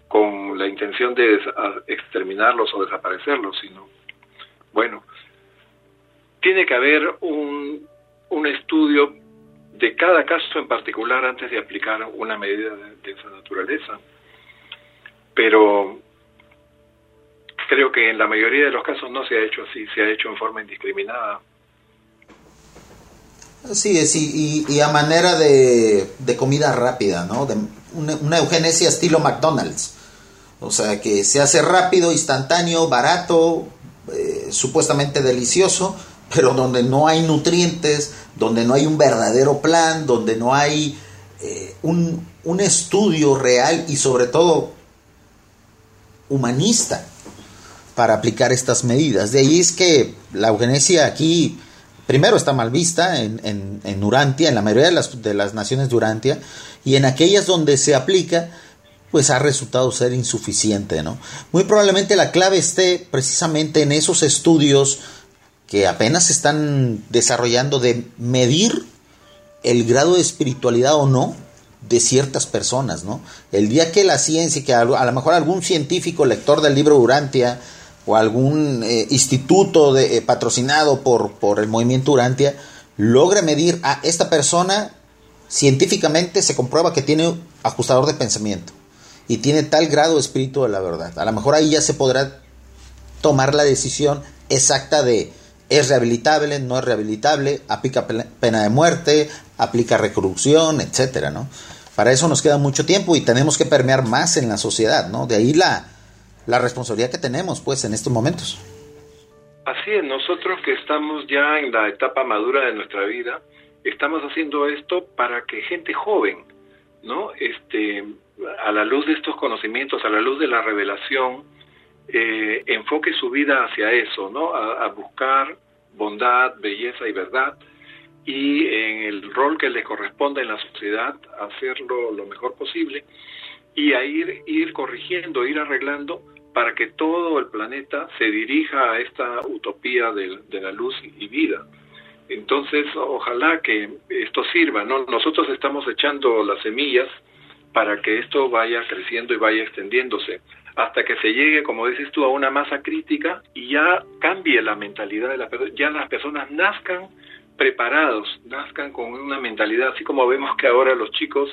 [SPEAKER 4] con la intención de exterminarlos o desaparecerlos, sino bueno, tiene que haber un, un estudio de cada caso en particular antes de aplicar una medida de, esa naturaleza. Pero creo que en la mayoría de los casos no se ha hecho así, se ha hecho en forma indiscriminada.
[SPEAKER 2] Sí, sí y, a manera de, de, comida rápida, ¿no? De una, eugenesia estilo McDonald's. O sea, que se hace rápido, instantáneo, barato, eh, supuestamente delicioso, pero donde no hay nutrientes, donde no hay un verdadero plan, donde no hay eh, un, un estudio real y sobre todo humanista para aplicar estas medidas. De ahí es que la eugenesia aquí, primero está mal vista en, en, Urantia, en la mayoría de las, de las naciones de Urantia, y en aquellas donde se aplica, pues ha resultado ser insuficiente, ¿no? Muy probablemente la clave esté precisamente en esos estudios que apenas se están desarrollando de medir el grado de espiritualidad o no de ciertas personas, ¿no? El día que la ciencia, que a, lo mejor algún científico lector del libro Urantia o algún eh, instituto de, eh, patrocinado por, el movimiento Urantia logre medir a esta persona, científicamente se comprueba que tiene ajustador de pensamiento y tiene tal grado de espíritu de la verdad. A lo mejor ahí ya se podrá tomar la decisión exacta de es rehabilitable, no es rehabilitable, aplica pena de muerte, aplica reclusión, etcétera, ¿no? Para eso nos queda mucho tiempo y tenemos que permear más en la sociedad, ¿no? De ahí la, la responsabilidad que tenemos, pues, en estos momentos.
[SPEAKER 4] Así es, nosotros que estamos ya en la etapa madura de nuestra vida, estamos haciendo esto para que gente joven, ¿no? Este, a la luz de estos conocimientos, a la luz de la revelación, eh, enfoque su vida hacia eso, ¿no? A, buscar bondad, belleza y verdad, y en el rol que le corresponde en la sociedad, hacerlo lo mejor posible, y a ir, ir corrigiendo, ir arreglando para que todo el planeta se dirija a esta utopía de, de la luz y vida. Entonces, ojalá que esto sirva, ¿no? Nosotros estamos echando las semillas, para que esto vaya creciendo y vaya extendiéndose hasta que se llegue, como dices tú, a una masa crítica y ya cambie la mentalidad de las personas, ya las personas nazcan preparados, nazcan con una mentalidad, así como vemos que ahora los chicos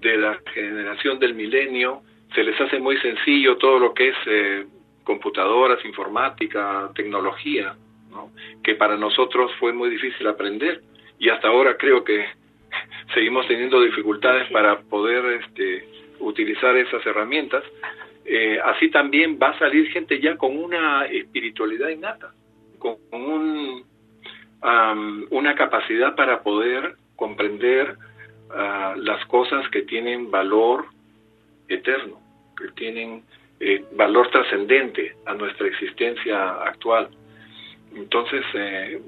[SPEAKER 4] de la generación del milenio se les hace muy sencillo todo lo que es eh, computadoras, informática, tecnología, ¿no? que para nosotros fue muy difícil aprender y hasta ahora creo que seguimos teniendo dificultades para poder este, utilizar esas herramientas, eh, así también va a salir gente ya con una espiritualidad innata, con un, una capacidad para poder comprender ah, las cosas que tienen valor eterno, que tienen eh, valor trascendente a nuestra existencia actual. Entonces, eh,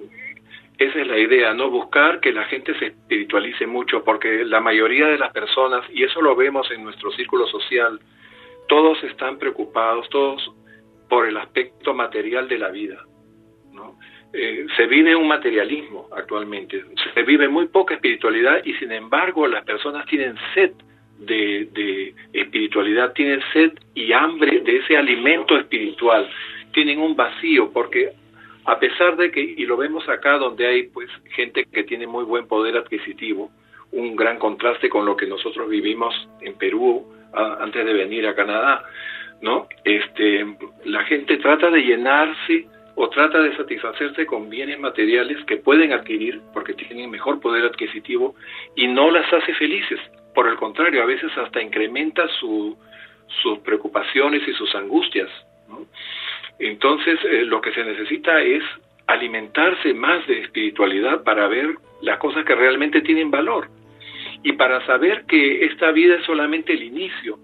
[SPEAKER 4] esa es la idea, no buscar que la gente se espiritualice mucho, porque la mayoría de las personas, y eso lo vemos en nuestro círculo social, todos están preocupados, todos por el aspecto material de la vida. ¿no? Eh, se vive un materialismo actualmente, se vive muy poca espiritualidad y sin embargo las personas tienen sed de, espiritualidad, tienen sed y hambre de ese alimento espiritual, tienen un vacío porque a pesar de que, y lo vemos acá donde hay pues gente que tiene muy buen poder adquisitivo, un gran contraste con lo que nosotros vivimos en Perú antes de venir a Canadá, ¿no? Este, la gente trata de llenarse o trata de satisfacerse con bienes materiales que pueden adquirir porque tienen mejor poder adquisitivo y no las hace felices. Por el contrario, a veces hasta incrementa su, sus preocupaciones y sus angustias. Entonces, eh, lo que se necesita es alimentarse más de espiritualidad para ver las cosas que realmente tienen valor y para saber que esta vida es solamente el inicio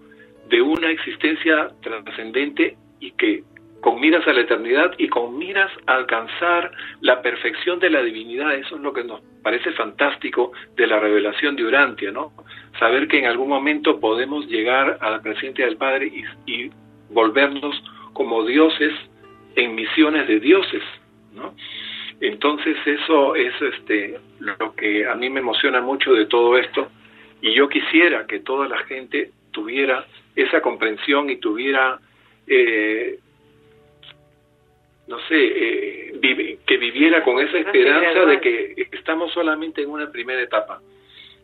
[SPEAKER 4] de una existencia trascendente y que con miras a la eternidad y con miras a alcanzar la perfección de la divinidad. Eso es lo que nos parece fantástico de la revelación de Urantia, ¿no? Saber que en algún momento podemos llegar a la presencia del Padre y, volvernos como dioses en misiones de dioses, ¿no? Entonces eso es este lo que a mí me emociona mucho de todo esto y yo quisiera que toda la gente tuviera esa comprensión y tuviera eh, no sé, eh, que viviera con esa esperanza de que estamos solamente en una primera etapa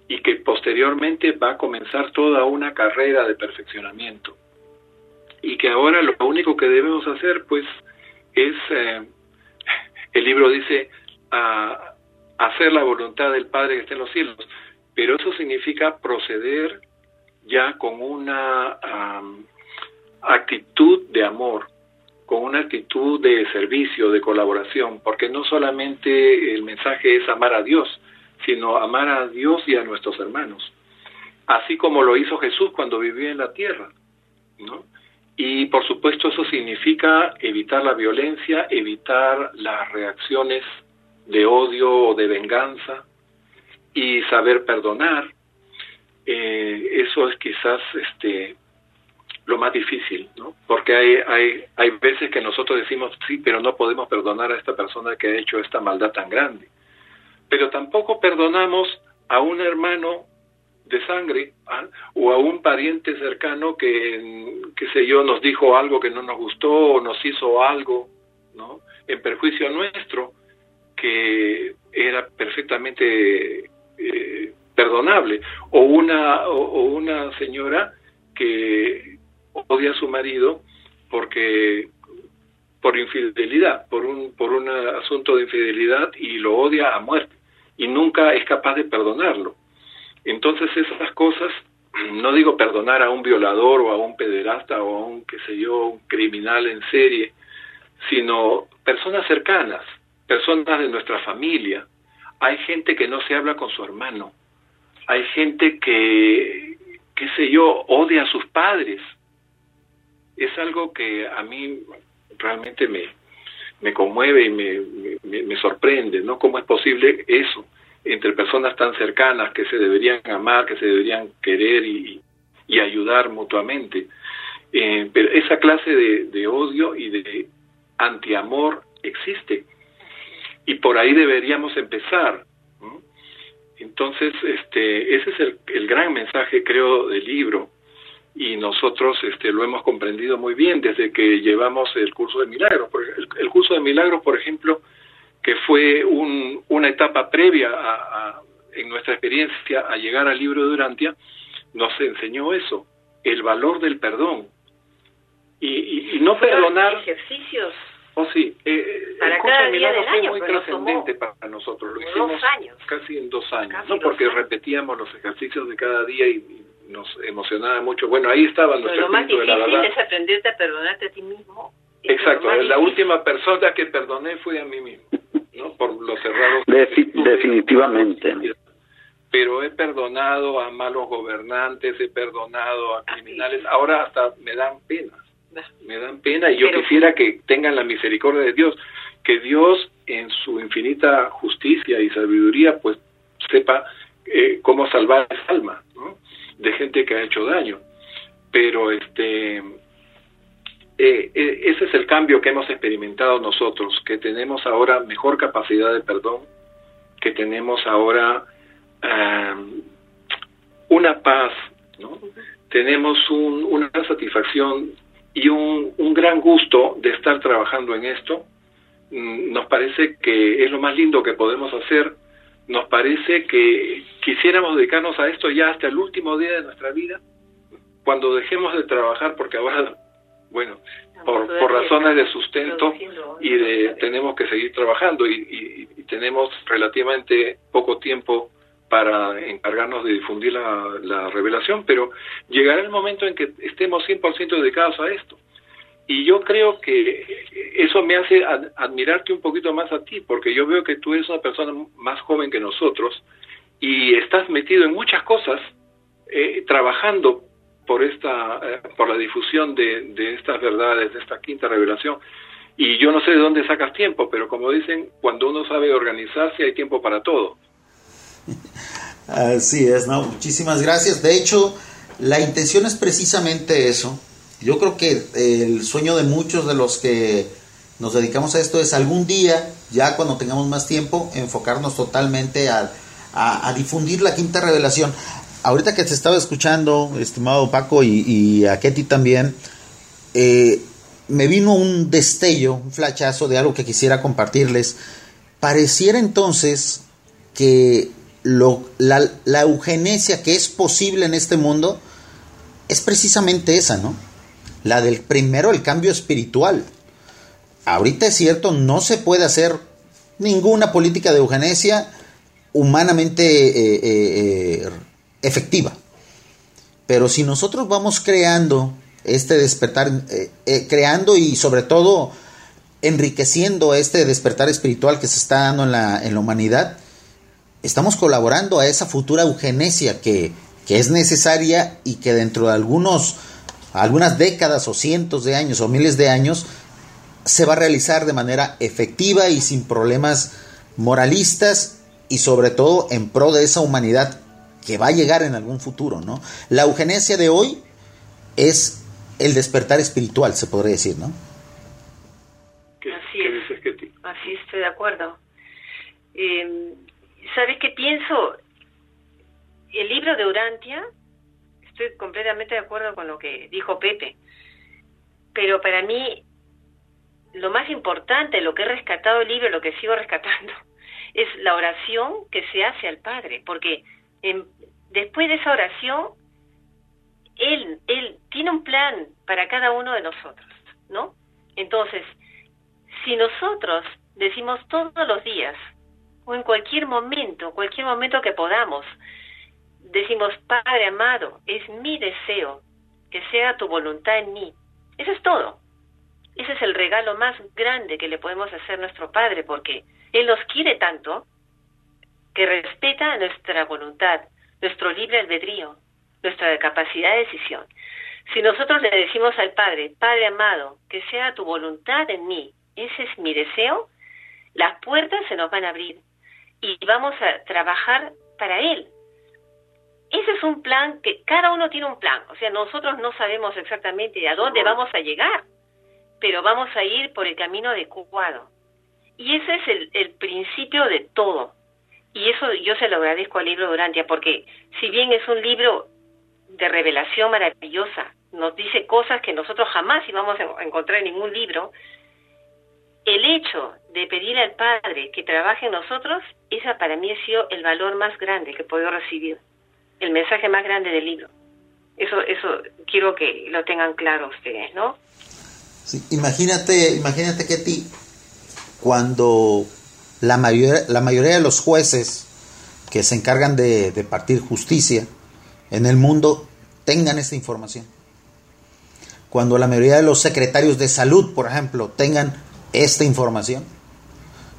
[SPEAKER 4] y que posteriormente va a comenzar toda una carrera de perfeccionamiento. Y que ahora lo único que debemos hacer pues es eh, el libro dice a, hacer la voluntad del Padre que está en los cielos pero eso significa proceder ya con una actitud de amor con una actitud de servicio, de colaboración, porque no solamente el mensaje es amar a Dios, sino amar a Dios y a nuestros hermanos, así como lo hizo Jesús cuando vivía en la tierra, ¿no? Y por supuesto eso significa evitar la violencia, evitar las reacciones de odio o de venganza y saber perdonar. Eh, eso es quizás este lo más difícil, ¿no? Porque hay, hay, hay veces que nosotros decimos, sí, pero no podemos perdonar a esta persona que ha hecho esta maldad tan grande. Pero tampoco perdonamos a un hermano de sangre ¿ah? o a un pariente cercano que, qué sé yo, nos dijo algo que no nos gustó o nos hizo algo, ¿no? En perjuicio nuestro, que era perfectamente eh, perdonable. O una, o una señora que odia a su marido porque por infidelidad, por un, por un asunto de infidelidad y lo odia a muerte y nunca es capaz de perdonarlo. Entonces esas cosas, no digo perdonar a un violador o a un pederasta o a un, qué sé yo, un criminal en serie, sino personas cercanas, personas de nuestra familia. Hay gente que no se habla con su hermano, hay gente que, qué sé yo, odia a sus padres, es algo que a mí realmente me, me conmueve y me, me, sorprende, ¿no? ¿Cómo es posible eso entre personas tan cercanas que se deberían amar, que se deberían querer y, y ayudar mutuamente? Eh, pero esa clase de, de odio y de antiamor existe y por ahí deberíamos empezar. Entonces, este, ese es el, el gran mensaje, creo, del libro, y nosotros este, lo hemos comprendido muy bien desde que llevamos el curso de milagros. El, curso de milagros, por ejemplo, que fue un, una etapa previa a, en nuestra experiencia a llegar al libro de Durantia, nos enseñó eso, el valor del perdón. Y, y, no perdonar...
[SPEAKER 3] Ejercicios.
[SPEAKER 4] Oh, sí. Eh,
[SPEAKER 3] para
[SPEAKER 4] el curso
[SPEAKER 3] cada
[SPEAKER 4] de milagros fue
[SPEAKER 3] año,
[SPEAKER 4] muy trascendente para nosotros. Lo hicimos
[SPEAKER 3] años.
[SPEAKER 4] casi en dos años,
[SPEAKER 3] Casi
[SPEAKER 4] ¿no?
[SPEAKER 3] dos
[SPEAKER 4] Porque
[SPEAKER 3] años.
[SPEAKER 4] repetíamos los ejercicios de cada día y, y nos emocionaba mucho. Bueno, ahí estaba
[SPEAKER 3] Pero
[SPEAKER 4] nuestro
[SPEAKER 3] lo más
[SPEAKER 4] espíritu de la
[SPEAKER 3] difícil
[SPEAKER 4] verdad.
[SPEAKER 3] es aprenderte a perdonarte a ti mismo.
[SPEAKER 4] Exacto, la
[SPEAKER 3] difícil.
[SPEAKER 4] última persona que perdoné fue a mí mismo, ¿no? Por los errores.
[SPEAKER 5] Defi- definitivamente.
[SPEAKER 4] Pero he perdonado a malos gobernantes, he perdonado a criminales, ahora hasta me dan pena, me dan pena y yo
[SPEAKER 3] Pero-
[SPEAKER 4] quisiera que tengan la misericordia de Dios, que Dios en su infinita justicia y sabiduría pues sepa eh, cómo salvar esa alma, ¿no? De gente que ha hecho daño. Pero este eh, eh, ese es el cambio que hemos experimentado nosotros, que tenemos ahora mejor capacidad de perdón, que tenemos ahora ah, una paz, ¿no? tenemos un- una satisfacción y un, un gran gusto de estar trabajando en esto. Mm, Nos parece que es lo más lindo que podemos hacer. Nos parece que quisiéramos dedicarnos a esto ya hasta el último día de nuestra vida cuando dejemos de trabajar, porque ahora, bueno, por, por razones de sustento y de tenemos que seguir trabajando y, tenemos relativamente poco tiempo para encargarnos de difundir la, la, revelación, pero llegará el momento en que estemos 100% dedicados a esto. Y yo creo que eso me hace admirarte un poquito más a ti, porque yo veo que tú eres una persona más joven que nosotros y estás metido en muchas cosas, eh, trabajando por esta eh, por la difusión de, de estas verdades, de esta quinta revelación. Y yo no sé de dónde sacas tiempo, pero como dicen, cuando uno sabe organizarse hay tiempo para todo.
[SPEAKER 2] Así es, ¿no? Muchísimas gracias. De hecho, la intención es precisamente eso. Yo creo que el sueño de muchos de los que nos dedicamos a esto es algún día, ya cuando tengamos más tiempo, enfocarnos totalmente a, difundir la quinta revelación ahorita que te estaba escuchando, estimado Paco, y, a Ketty también, eh, me vino un destello, un flachazo de algo que quisiera compartirles. Pareciera entonces que lo, la, la eugenesia que es posible en este mundo es precisamente esa, ¿no? La del primero, el cambio espiritual. Ahorita es cierto, no se puede hacer ninguna política de eugenesia humanamente eh, eh, efectiva. Pero si nosotros vamos creando este despertar, eh, eh, creando y sobre todo enriqueciendo este despertar espiritual que se está dando en la, en la humanidad, estamos colaborando a esa futura eugenesia que, que es necesaria y que dentro de algunos, algunas décadas o cientos de años o miles de años se va a realizar de manera efectiva y sin problemas moralistas y sobre todo en pro de esa humanidad que va a llegar en algún futuro, ¿no? La eugenesia de hoy es el despertar espiritual, se podría decir, ¿no?
[SPEAKER 3] Así es. Así estoy de acuerdo. Eh, ¿Sabes qué pienso? El libro de Urantia, estoy completamente de acuerdo con lo que dijo Pepe, pero para mí lo más importante, lo que he rescatado el libro, lo que sigo rescatando, es la oración que se hace al Padre, porque después de esa oración, él, él tiene un plan para cada uno de nosotros, ¿no? Entonces, si nosotros decimos todos los días, o en cualquier momento, cualquier momento que podamos, decimos, Padre amado, es mi deseo que sea tu voluntad en mí. Eso es todo. Ese es el regalo más grande que le podemos hacer a nuestro Padre, porque Él nos quiere tanto que respeta nuestra voluntad, nuestro libre albedrío, nuestra capacidad de decisión. Si nosotros le decimos al Padre, Padre amado, que sea tu voluntad en mí, ese es mi deseo, las puertas se nos van a abrir y vamos a trabajar para Él. Ese es un plan que cada uno tiene un plan, o sea, nosotros no sabemos exactamente a dónde vamos a llegar, pero vamos a ir por el camino adecuado. Y ese es el, el principio de todo. Y eso yo se lo agradezco al libro Durantia, porque si bien es un libro de revelación maravillosa, nos dice cosas que nosotros jamás íbamos a encontrar en ningún libro, el hecho de pedir al Padre que trabaje en nosotros, esa para mí ha sido el valor más grande que he podido recibir, el mensaje más grande del libro. Eso, eso quiero que lo tengan claro ustedes, ¿no?
[SPEAKER 2] Sí, imagínate, imagínate que ti, cuando la mayoría, la mayoría de los jueces que se encargan de, de partir justicia en el mundo tengan esta información. Cuando la mayoría de los secretarios de salud, por ejemplo, tengan esta información.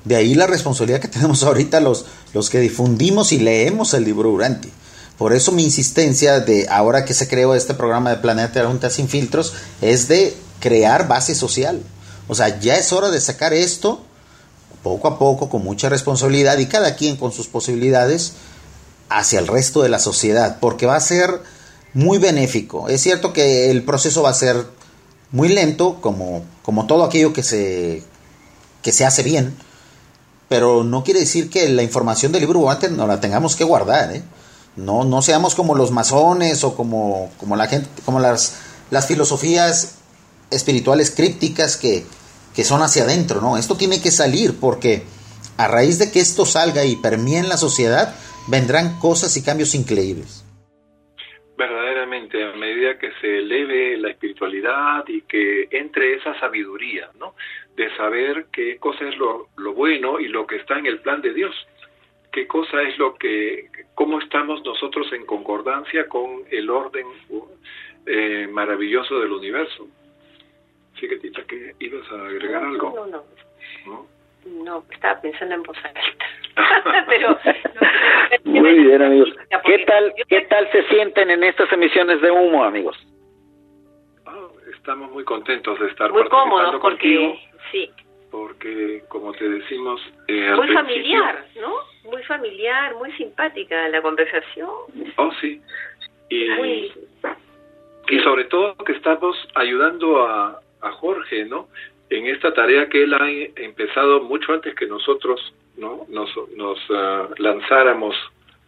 [SPEAKER 2] De ahí la responsabilidad que tenemos ahorita los, los que difundimos y leemos el libro Uranti. Por eso mi insistencia de ahora que se creó este programa de Planeta Junta sin filtros es de crear base social. O sea, ya es hora de sacar esto poco a poco, con mucha responsabilidad y cada quien con sus posibilidades hacia el resto de la sociedad, porque va a ser muy benéfico. Es cierto que el proceso va a ser muy lento, como, como todo aquello que se, que se hace bien, pero no quiere decir que la información del libro antes no la tengamos que guardar. ¿eh? No, no seamos como los masones o como, como la gente, como las, las filosofías espirituales crípticas que, que son hacia adentro, ¿no? Esto tiene que salir porque a raíz de que esto salga y permee en la sociedad, vendrán cosas y cambios increíbles.
[SPEAKER 4] Verdaderamente a medida que se eleve la espiritualidad y que entre esa sabiduría, ¿no? De saber qué cosa es lo, lo bueno y lo que está en el plan de Dios, qué cosa es lo que, cómo estamos nosotros en concordancia con el orden eh, maravilloso del universo. Que que ibas a agregar algo.
[SPEAKER 3] No, no, no. ¿No? estaba pensando en voz alta. Pero
[SPEAKER 5] muy bien, amigos. ¿Qué tal, qué tal se sienten en estas emisiones de humo, amigos?
[SPEAKER 4] Ah, estamos muy contentos de estar
[SPEAKER 3] muy cómodos porque sí.
[SPEAKER 4] Porque como te decimos, eh,
[SPEAKER 3] muy familiar, ¿no? Muy familiar, muy simpática la conversación.
[SPEAKER 4] Oh, sí. Y, y sobre todo que estamos ayudando a, a Jorge, ¿no? En esta tarea que él ha empezado mucho antes que nosotros, ¿no? Nos, nos ah, lanzáramos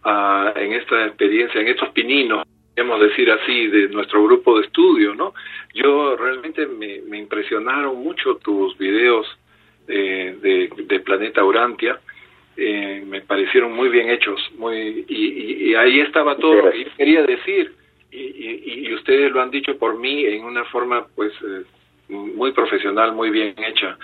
[SPEAKER 4] a, en esta experiencia, en estos pininos, podemos decir así, de nuestro grupo de estudio, ¿no? Yo realmente me, me impresionaron mucho tus videos eh, de, de, Planeta Urantia, eh, me parecieron muy bien hechos, muy y, y, ahí estaba todo lo que yo quería decir y, y, ustedes lo han dicho por mí en una forma pues eh, muy profesional, muy bien hecha.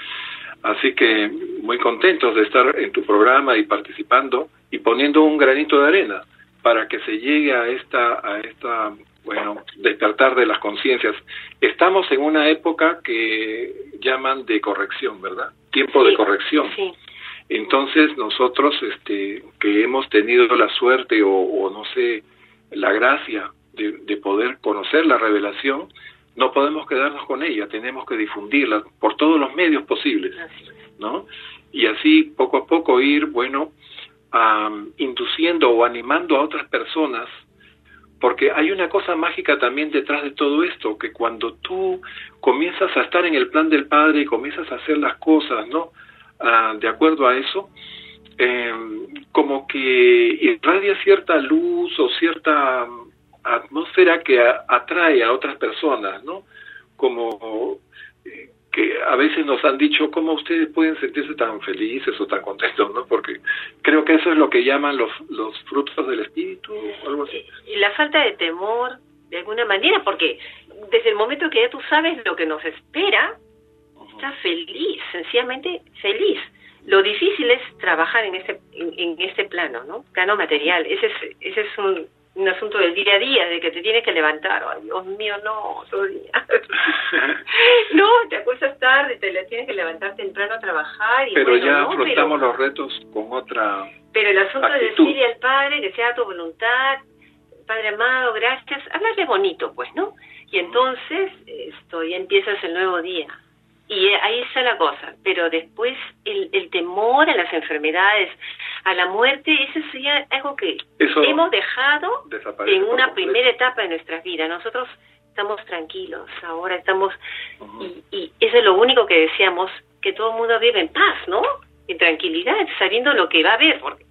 [SPEAKER 4] Así que muy contentos de estar en tu programa y participando y poniendo un granito de arena para que se llegue a esta a esta bueno, despertar de las conciencias. Estamos en una época que llaman de corrección, ¿verdad? Tiempo de corrección. Entonces nosotros este que hemos tenido la suerte o no sé, la gracia de, poder conocer la revelación, no podemos quedarnos con ella, tenemos que difundirla por todos los medios posibles, ¿no? Y así poco a poco ir, bueno, induciendo o animando a otras personas, porque hay una cosa mágica también detrás de todo esto, que cuando tú comienzas a estar en el plan del Padre y comienzas a hacer las cosas, ¿no? Ah, de acuerdo a eso, eh, como que irradia cierta luz o cierta atmósfera que atrae a otras personas, ¿no? Como eh, que a veces nos han dicho cómo ustedes pueden sentirse tan felices o tan contentos, ¿no? Porque creo que eso es lo que llaman los, los frutos del espíritu, o algo así.
[SPEAKER 3] Y la falta de temor, de alguna manera, porque desde el momento que ya tú sabes lo que nos espera, estás feliz, sencillamente feliz. Lo difícil es trabajar en este en, en este plano, ¿no? Plano material. Ese es, ese es un un asunto del día a día, de que te tienes que levantar. Ay, Dios mío, no, otro día. no, te acuestas tarde, te tienes que levantar temprano a trabajar. Y
[SPEAKER 4] pero ya afrontamos los retos con otra.
[SPEAKER 3] Pero el asunto de decirle al Padre que sea tu voluntad, Padre amado, gracias, hablarle bonito, pues, ¿no? Y entonces esto, ya empiezas el nuevo día. Y ahí está la cosa, pero después el, el temor a las enfermedades, a la muerte, eso sería algo que hemos dejado en una primera etapa de nuestra vida. Nosotros estamos tranquilos, ahora estamos, y, y eso es lo único que deseamos, que todo el mundo viva en paz, ¿no? En tranquilidad, sabiendo lo que va a haber, porque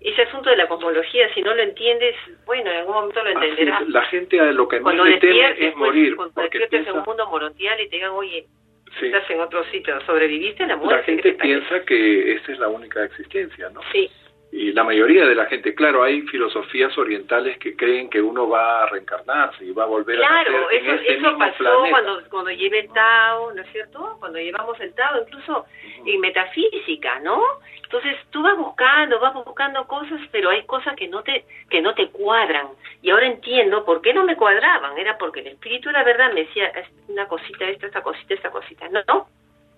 [SPEAKER 3] ese asunto de la cosmología, si no lo entiendes, bueno, en algún momento lo entenderás.
[SPEAKER 4] la gente lo que más le teme es morir.
[SPEAKER 3] Cuando despiertes en un mundo y te digan, oye, estás en otro sitio, sobreviviste a la muerte.
[SPEAKER 4] La gente piensa que esa es la única existencia, ¿no?
[SPEAKER 3] Sí.
[SPEAKER 4] Y la mayoría de la gente, claro, hay filosofías orientales que creen que uno va a reencarnarse y va a volver
[SPEAKER 3] a
[SPEAKER 4] nacer
[SPEAKER 3] eso,
[SPEAKER 4] en este
[SPEAKER 3] eso
[SPEAKER 4] pasó
[SPEAKER 3] cuando cuando llevé el Tao, ¿no es cierto? Cuando llevamos el Tao, incluso en metafísica, ¿no? Entonces tú vas buscando, vas buscando cosas, pero hay cosas que no te que no te cuadran. Y ahora entiendo por qué no me cuadraban. Era porque el espíritu, la verdad, me decía una cosita, esta, esta cosita, esta cosita. No, no.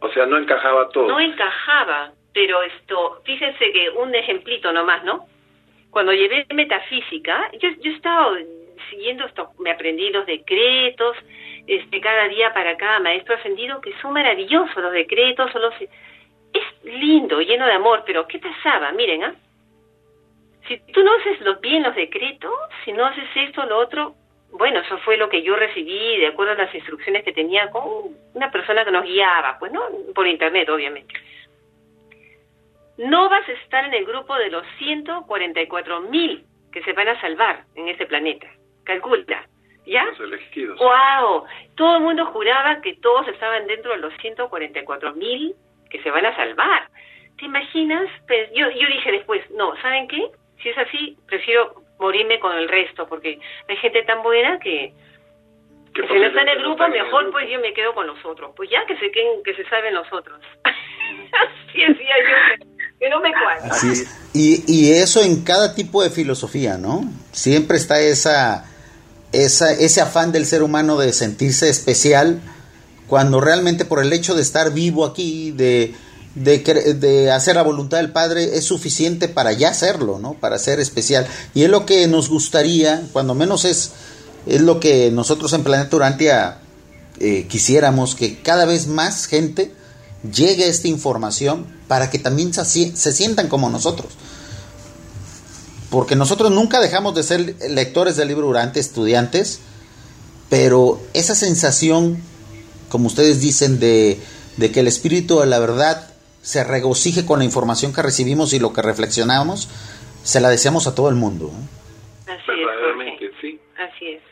[SPEAKER 4] O sea, no encajaba todo.
[SPEAKER 3] No encajaba. Pero esto, fíjense que un ejemplito nomás, ¿no? Cuando llevé metafísica, yo, yo estaba siguiendo esto, me aprendí los decretos, este, cada día para cada maestro ascendido, que son maravillosos los decretos, son los, es lindo, lleno de amor, pero ¿qué pasaba? Miren, ¿ah? Si tú no haces lo, bien los decretos, si no haces esto, lo otro, bueno, eso fue lo que yo recibí de acuerdo a las instrucciones que tenía con una persona que nos guiaba, pues no, por internet, obviamente no vas a estar en el grupo de los 144 mil que se van a salvar en este planeta. Calcula. ¿Ya?
[SPEAKER 4] Los elegidos.
[SPEAKER 3] ¡Wow! Todo el mundo juraba que todos estaban dentro de los 144 mil que se van a salvar. ¿Te imaginas? Pues yo, yo dije después, no, ¿saben qué? Si es así, prefiero morirme con el resto, porque hay gente tan buena que, si no está en el grupo, mejor pues yo me quedo con los otros. Pues ya que se queden, que se saben los otros. Así decía yo,
[SPEAKER 2] y eso en cada tipo de filosofía, ¿no? Siempre está esa, esa, ese afán del ser humano de sentirse especial cuando realmente por el hecho de estar vivo aquí, de, de, hacer la voluntad del Padre, es suficiente para ya hacerlo, ¿no? Para ser especial. Y es lo que nos gustaría, cuando menos es, es lo que nosotros en Planeta Urantia eh, quisiéramos, que cada vez más gente llegue esta información para que también se, se sientan como nosotros. Porque nosotros nunca dejamos de ser lectores del libro Urante, estudiantes, pero esa sensación como ustedes dicen, de, que el espíritu de la verdad se regocije con la información que recibimos y lo que reflexionamos, se la deseamos a todo el mundo.
[SPEAKER 3] Así es,
[SPEAKER 4] sí.
[SPEAKER 3] Así es.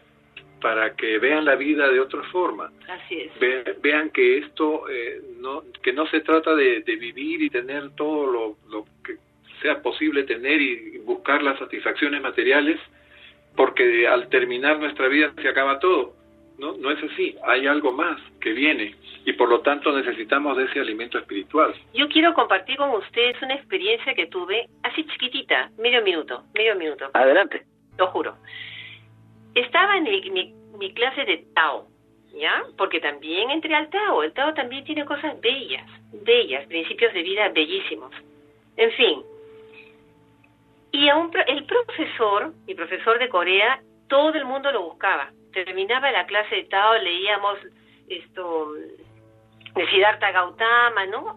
[SPEAKER 4] Para que vean la vida de otra forma.
[SPEAKER 3] Así es.
[SPEAKER 4] vean que esto, eh, no, que no se trata de, vivir y tener todo lo, lo que sea posible tener y buscar las satisfacciones materiales, porque al terminar nuestra vida se acaba todo no, no es así, hay algo más que viene y por lo tanto necesitamos de ese alimento espiritual.
[SPEAKER 3] Yo quiero compartir con ustedes una experiencia que tuve así chiquitita, medio minuto, medio minuto.
[SPEAKER 5] Adelante.
[SPEAKER 3] Lo juro. Estaba en mi, mi, clase de Tao, ¿ya? Porque también entré al Tao. El Tao también tiene cosas bellas, bellas, principios de vida bellísimos. En fin. Y a un, el profesor, mi profesor de Corea, todo el mundo lo buscaba terminaba la clase de Tao, leíamos esto de Siddhartha Gautama, ¿no?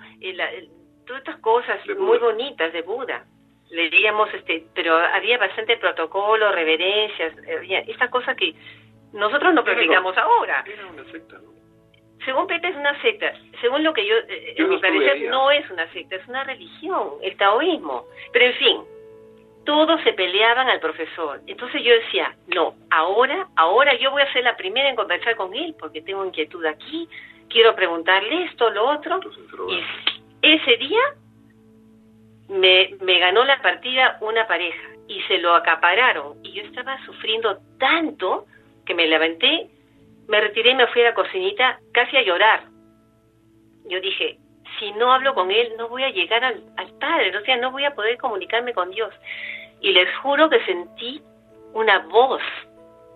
[SPEAKER 3] todas estas cosas muy bonitas de Buda. Leíamos, este, pero había bastante protocolo, reverencias, esta cosa que nosotros no practicamos ahora. Según Pepe es una secta. Según lo que yo, eh, en mi parecer, no es una secta, es una religión, el taoísmo. Pero en fin, todos se peleaban al profesor. Entonces yo decía, no, ahora, ahora yo voy a ser la primera en conversar con él porque tengo inquietud aquí, quiero preguntarle esto, lo otro. Y ese día me, me ganó la partida una pareja y se lo acapararon. Y yo estaba sufriendo tanto que me levanté, me retiré y me fui a la cocinita casi a llorar. Yo dije, si no hablo con él, no voy a llegar al, Padre, o sea, no voy a poder comunicarme con Dios. Y les juro que sentí una voz,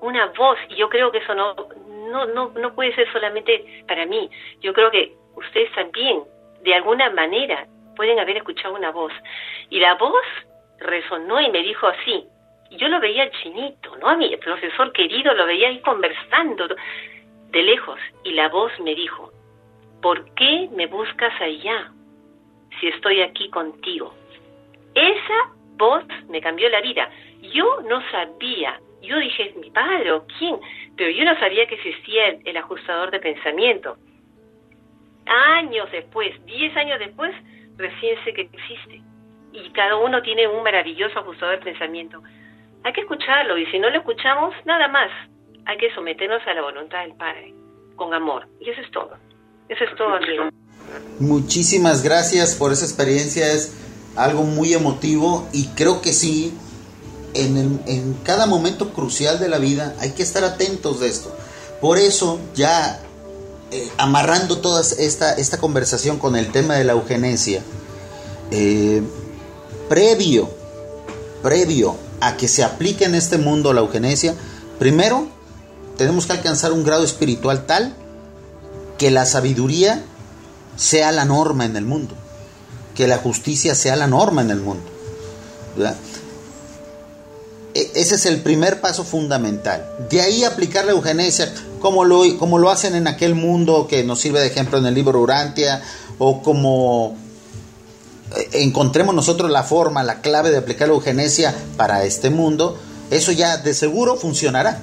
[SPEAKER 3] una voz, y yo creo que eso no, no, no, no puede ser solamente para mí, yo creo que ustedes también, de alguna manera, pueden haber escuchado una voz. Y la voz resonó y me dijo así, y yo lo veía chinito, ¿no? A mi profesor querido lo veía ahí conversando de lejos, y la voz me dijo, ¿por qué me buscas allá si estoy aquí contigo? Esa voz me cambió la vida. Yo no sabía, yo dije, mi padre o quién, pero yo no sabía que existía el, ajustador de pensamiento. Años después, diez años después, recién sé que existe. Y cada uno tiene un maravilloso ajustador de pensamiento. Hay que escucharlo y si no lo escuchamos, nada más. Hay que someternos a la voluntad del Padre, con amor. Y eso es todo. Eso es todo, amigo.
[SPEAKER 2] Muchísimas gracias por esa experiencia. Es algo muy emotivo y creo que sí, en, en cada momento crucial de la vida hay que estar atentos de esto. Por eso, ya eh, amarrando toda esta, esta conversación con el tema de la eugenesia, eh, previo, previo a que se aplique en este mundo la eugenesia, primero tenemos que alcanzar un grado espiritual tal que la sabiduría sea la norma en el mundo, que la justicia sea la norma en el mundo. E, ese es el primer paso fundamental. De ahí aplicar la eugenesia, como lo, como lo hacen en aquel mundo que nos sirve de ejemplo en el libro Urantia, o como eh, encontremos nosotros la forma, la clave de aplicar la eugenesia para este mundo, eso ya de seguro funcionará.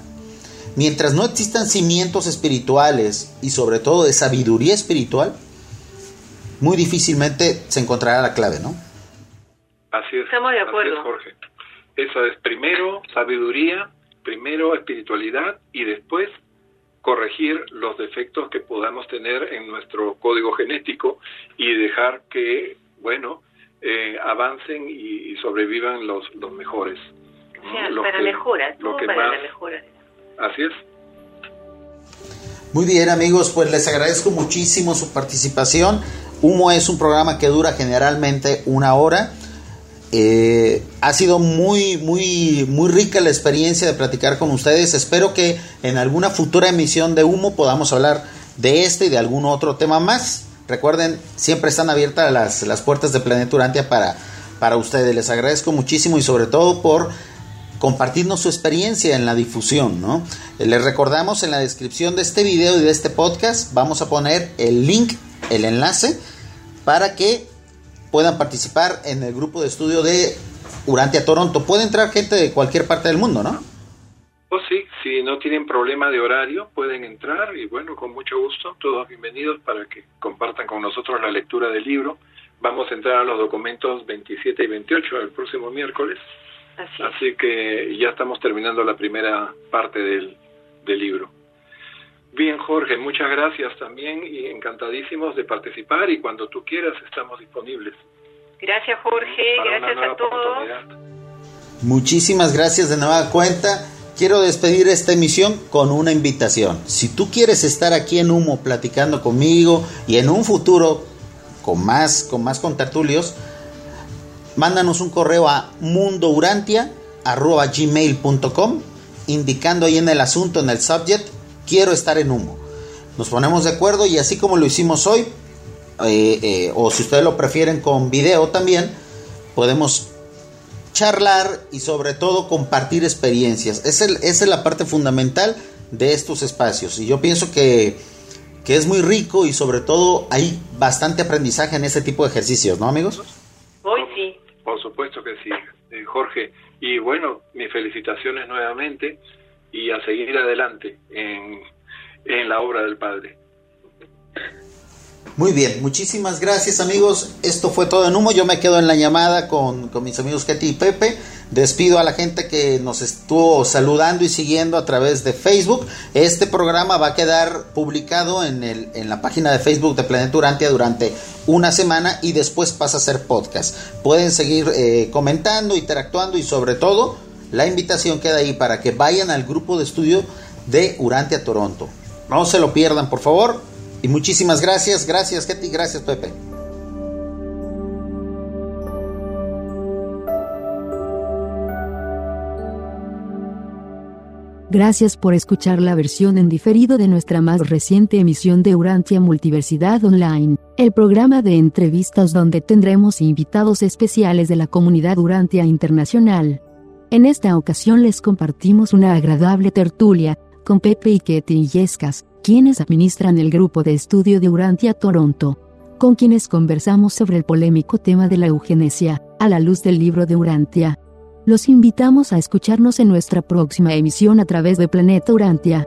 [SPEAKER 2] Mientras no existan cimientos espirituales y sobre todo de sabiduría espiritual, muy difícilmente se encontrará la clave, ¿no?
[SPEAKER 4] Así es.
[SPEAKER 3] Estamos de acuerdo.
[SPEAKER 4] Jorge. Eso es primero sabiduría, primero espiritualidad y después corregir los defectos que podamos tener en nuestro código genético y dejar que, bueno, eh, avancen y, sobrevivan los, los mejores.
[SPEAKER 3] para mejora, todo para la mejora.
[SPEAKER 4] Así es.
[SPEAKER 2] Muy bien amigos, pues les agradezco muchísimo su participación. Humo es un programa que dura generalmente una hora. Eh, ha sido muy, muy, muy rica la experiencia de platicar con ustedes. Espero que en alguna futura emisión de Humo podamos hablar de este y de algún otro tema más. Recuerden, siempre están abiertas las, las puertas de Planeta Urantia para, para ustedes. Les agradezco muchísimo y sobre todo por compartirnos su experiencia en la difusión, ¿no? Les recordamos en la descripción de este video y de este podcast vamos a poner el link, el enlace para que puedan participar en el grupo de estudio de Urantia Toronto. Puede entrar gente de cualquier parte del mundo, ¿no?
[SPEAKER 4] Oh, sí, si no tienen problema de horario, pueden entrar y bueno, con mucho gusto, todos bienvenidos para que compartan con nosotros la lectura del libro. Vamos a entrar a los documentos 27 y 28 el próximo miércoles. Así, que ya estamos terminando la primera parte del, del libro. Bien, Jorge, muchas gracias también y encantadísimos de participar y cuando tú quieras estamos disponibles.
[SPEAKER 3] Gracias, Jorge, gracias a todos.
[SPEAKER 2] Muchísimas gracias de nueva cuenta. Quiero despedir esta emisión con una invitación. Si tú quieres estar aquí en Humo platicando conmigo y en un futuro con más con más contertulios, mándanos un correo a mundourantia@gmail.com indicando ahí en el asunto en el subject quiero estar en humo. Nos ponemos de acuerdo y así como lo hicimos hoy, eh, eh, o si ustedes lo prefieren con video también, podemos charlar y sobre todo compartir experiencias. Es esa es la parte fundamental de estos espacios. Y yo pienso que, que es muy rico y sobre todo hay bastante aprendizaje en ese tipo de ejercicios, ¿no amigos?
[SPEAKER 3] Hoy sí.
[SPEAKER 4] Por supuesto que sí, eh, Jorge. Y bueno, mis felicitaciones nuevamente y a seguir adelante en, en la obra del Padre.
[SPEAKER 2] Muy bien, muchísimas gracias amigos. Esto fue todo en humo. Yo me quedo en la llamada con, con, mis amigos Ketty y Pepe. Despido a la gente que nos estuvo saludando y siguiendo a través de Facebook. Este programa va a quedar publicado en, el, en la página de Facebook de Planeta Urantia durante una semana y después pasa a ser podcast. Pueden seguir eh, comentando, interactuando y sobre todo la invitación queda ahí para que vayan al grupo de estudio de Urantia Toronto. No se lo pierdan, por favor. Y muchísimas gracias. Gracias, Ketty. Gracias, Pepe.
[SPEAKER 1] Gracias por escuchar la versión en diferido de nuestra más reciente emisión de Urantia Multiversidad Online, el programa de entrevistas donde tendremos invitados especiales de la comunidad Urantia Internacional. En esta ocasión les compartimos una agradable tertulia, con Pepe y Ketty Yescas, quienes administran el grupo de estudio de Urantia Toronto, con quienes conversamos sobre el polémico tema de la eugenesia, a la luz del libro de Urantia. Los invitamos a escucharnos en nuestra próxima emisión a través de Planeta Urantia.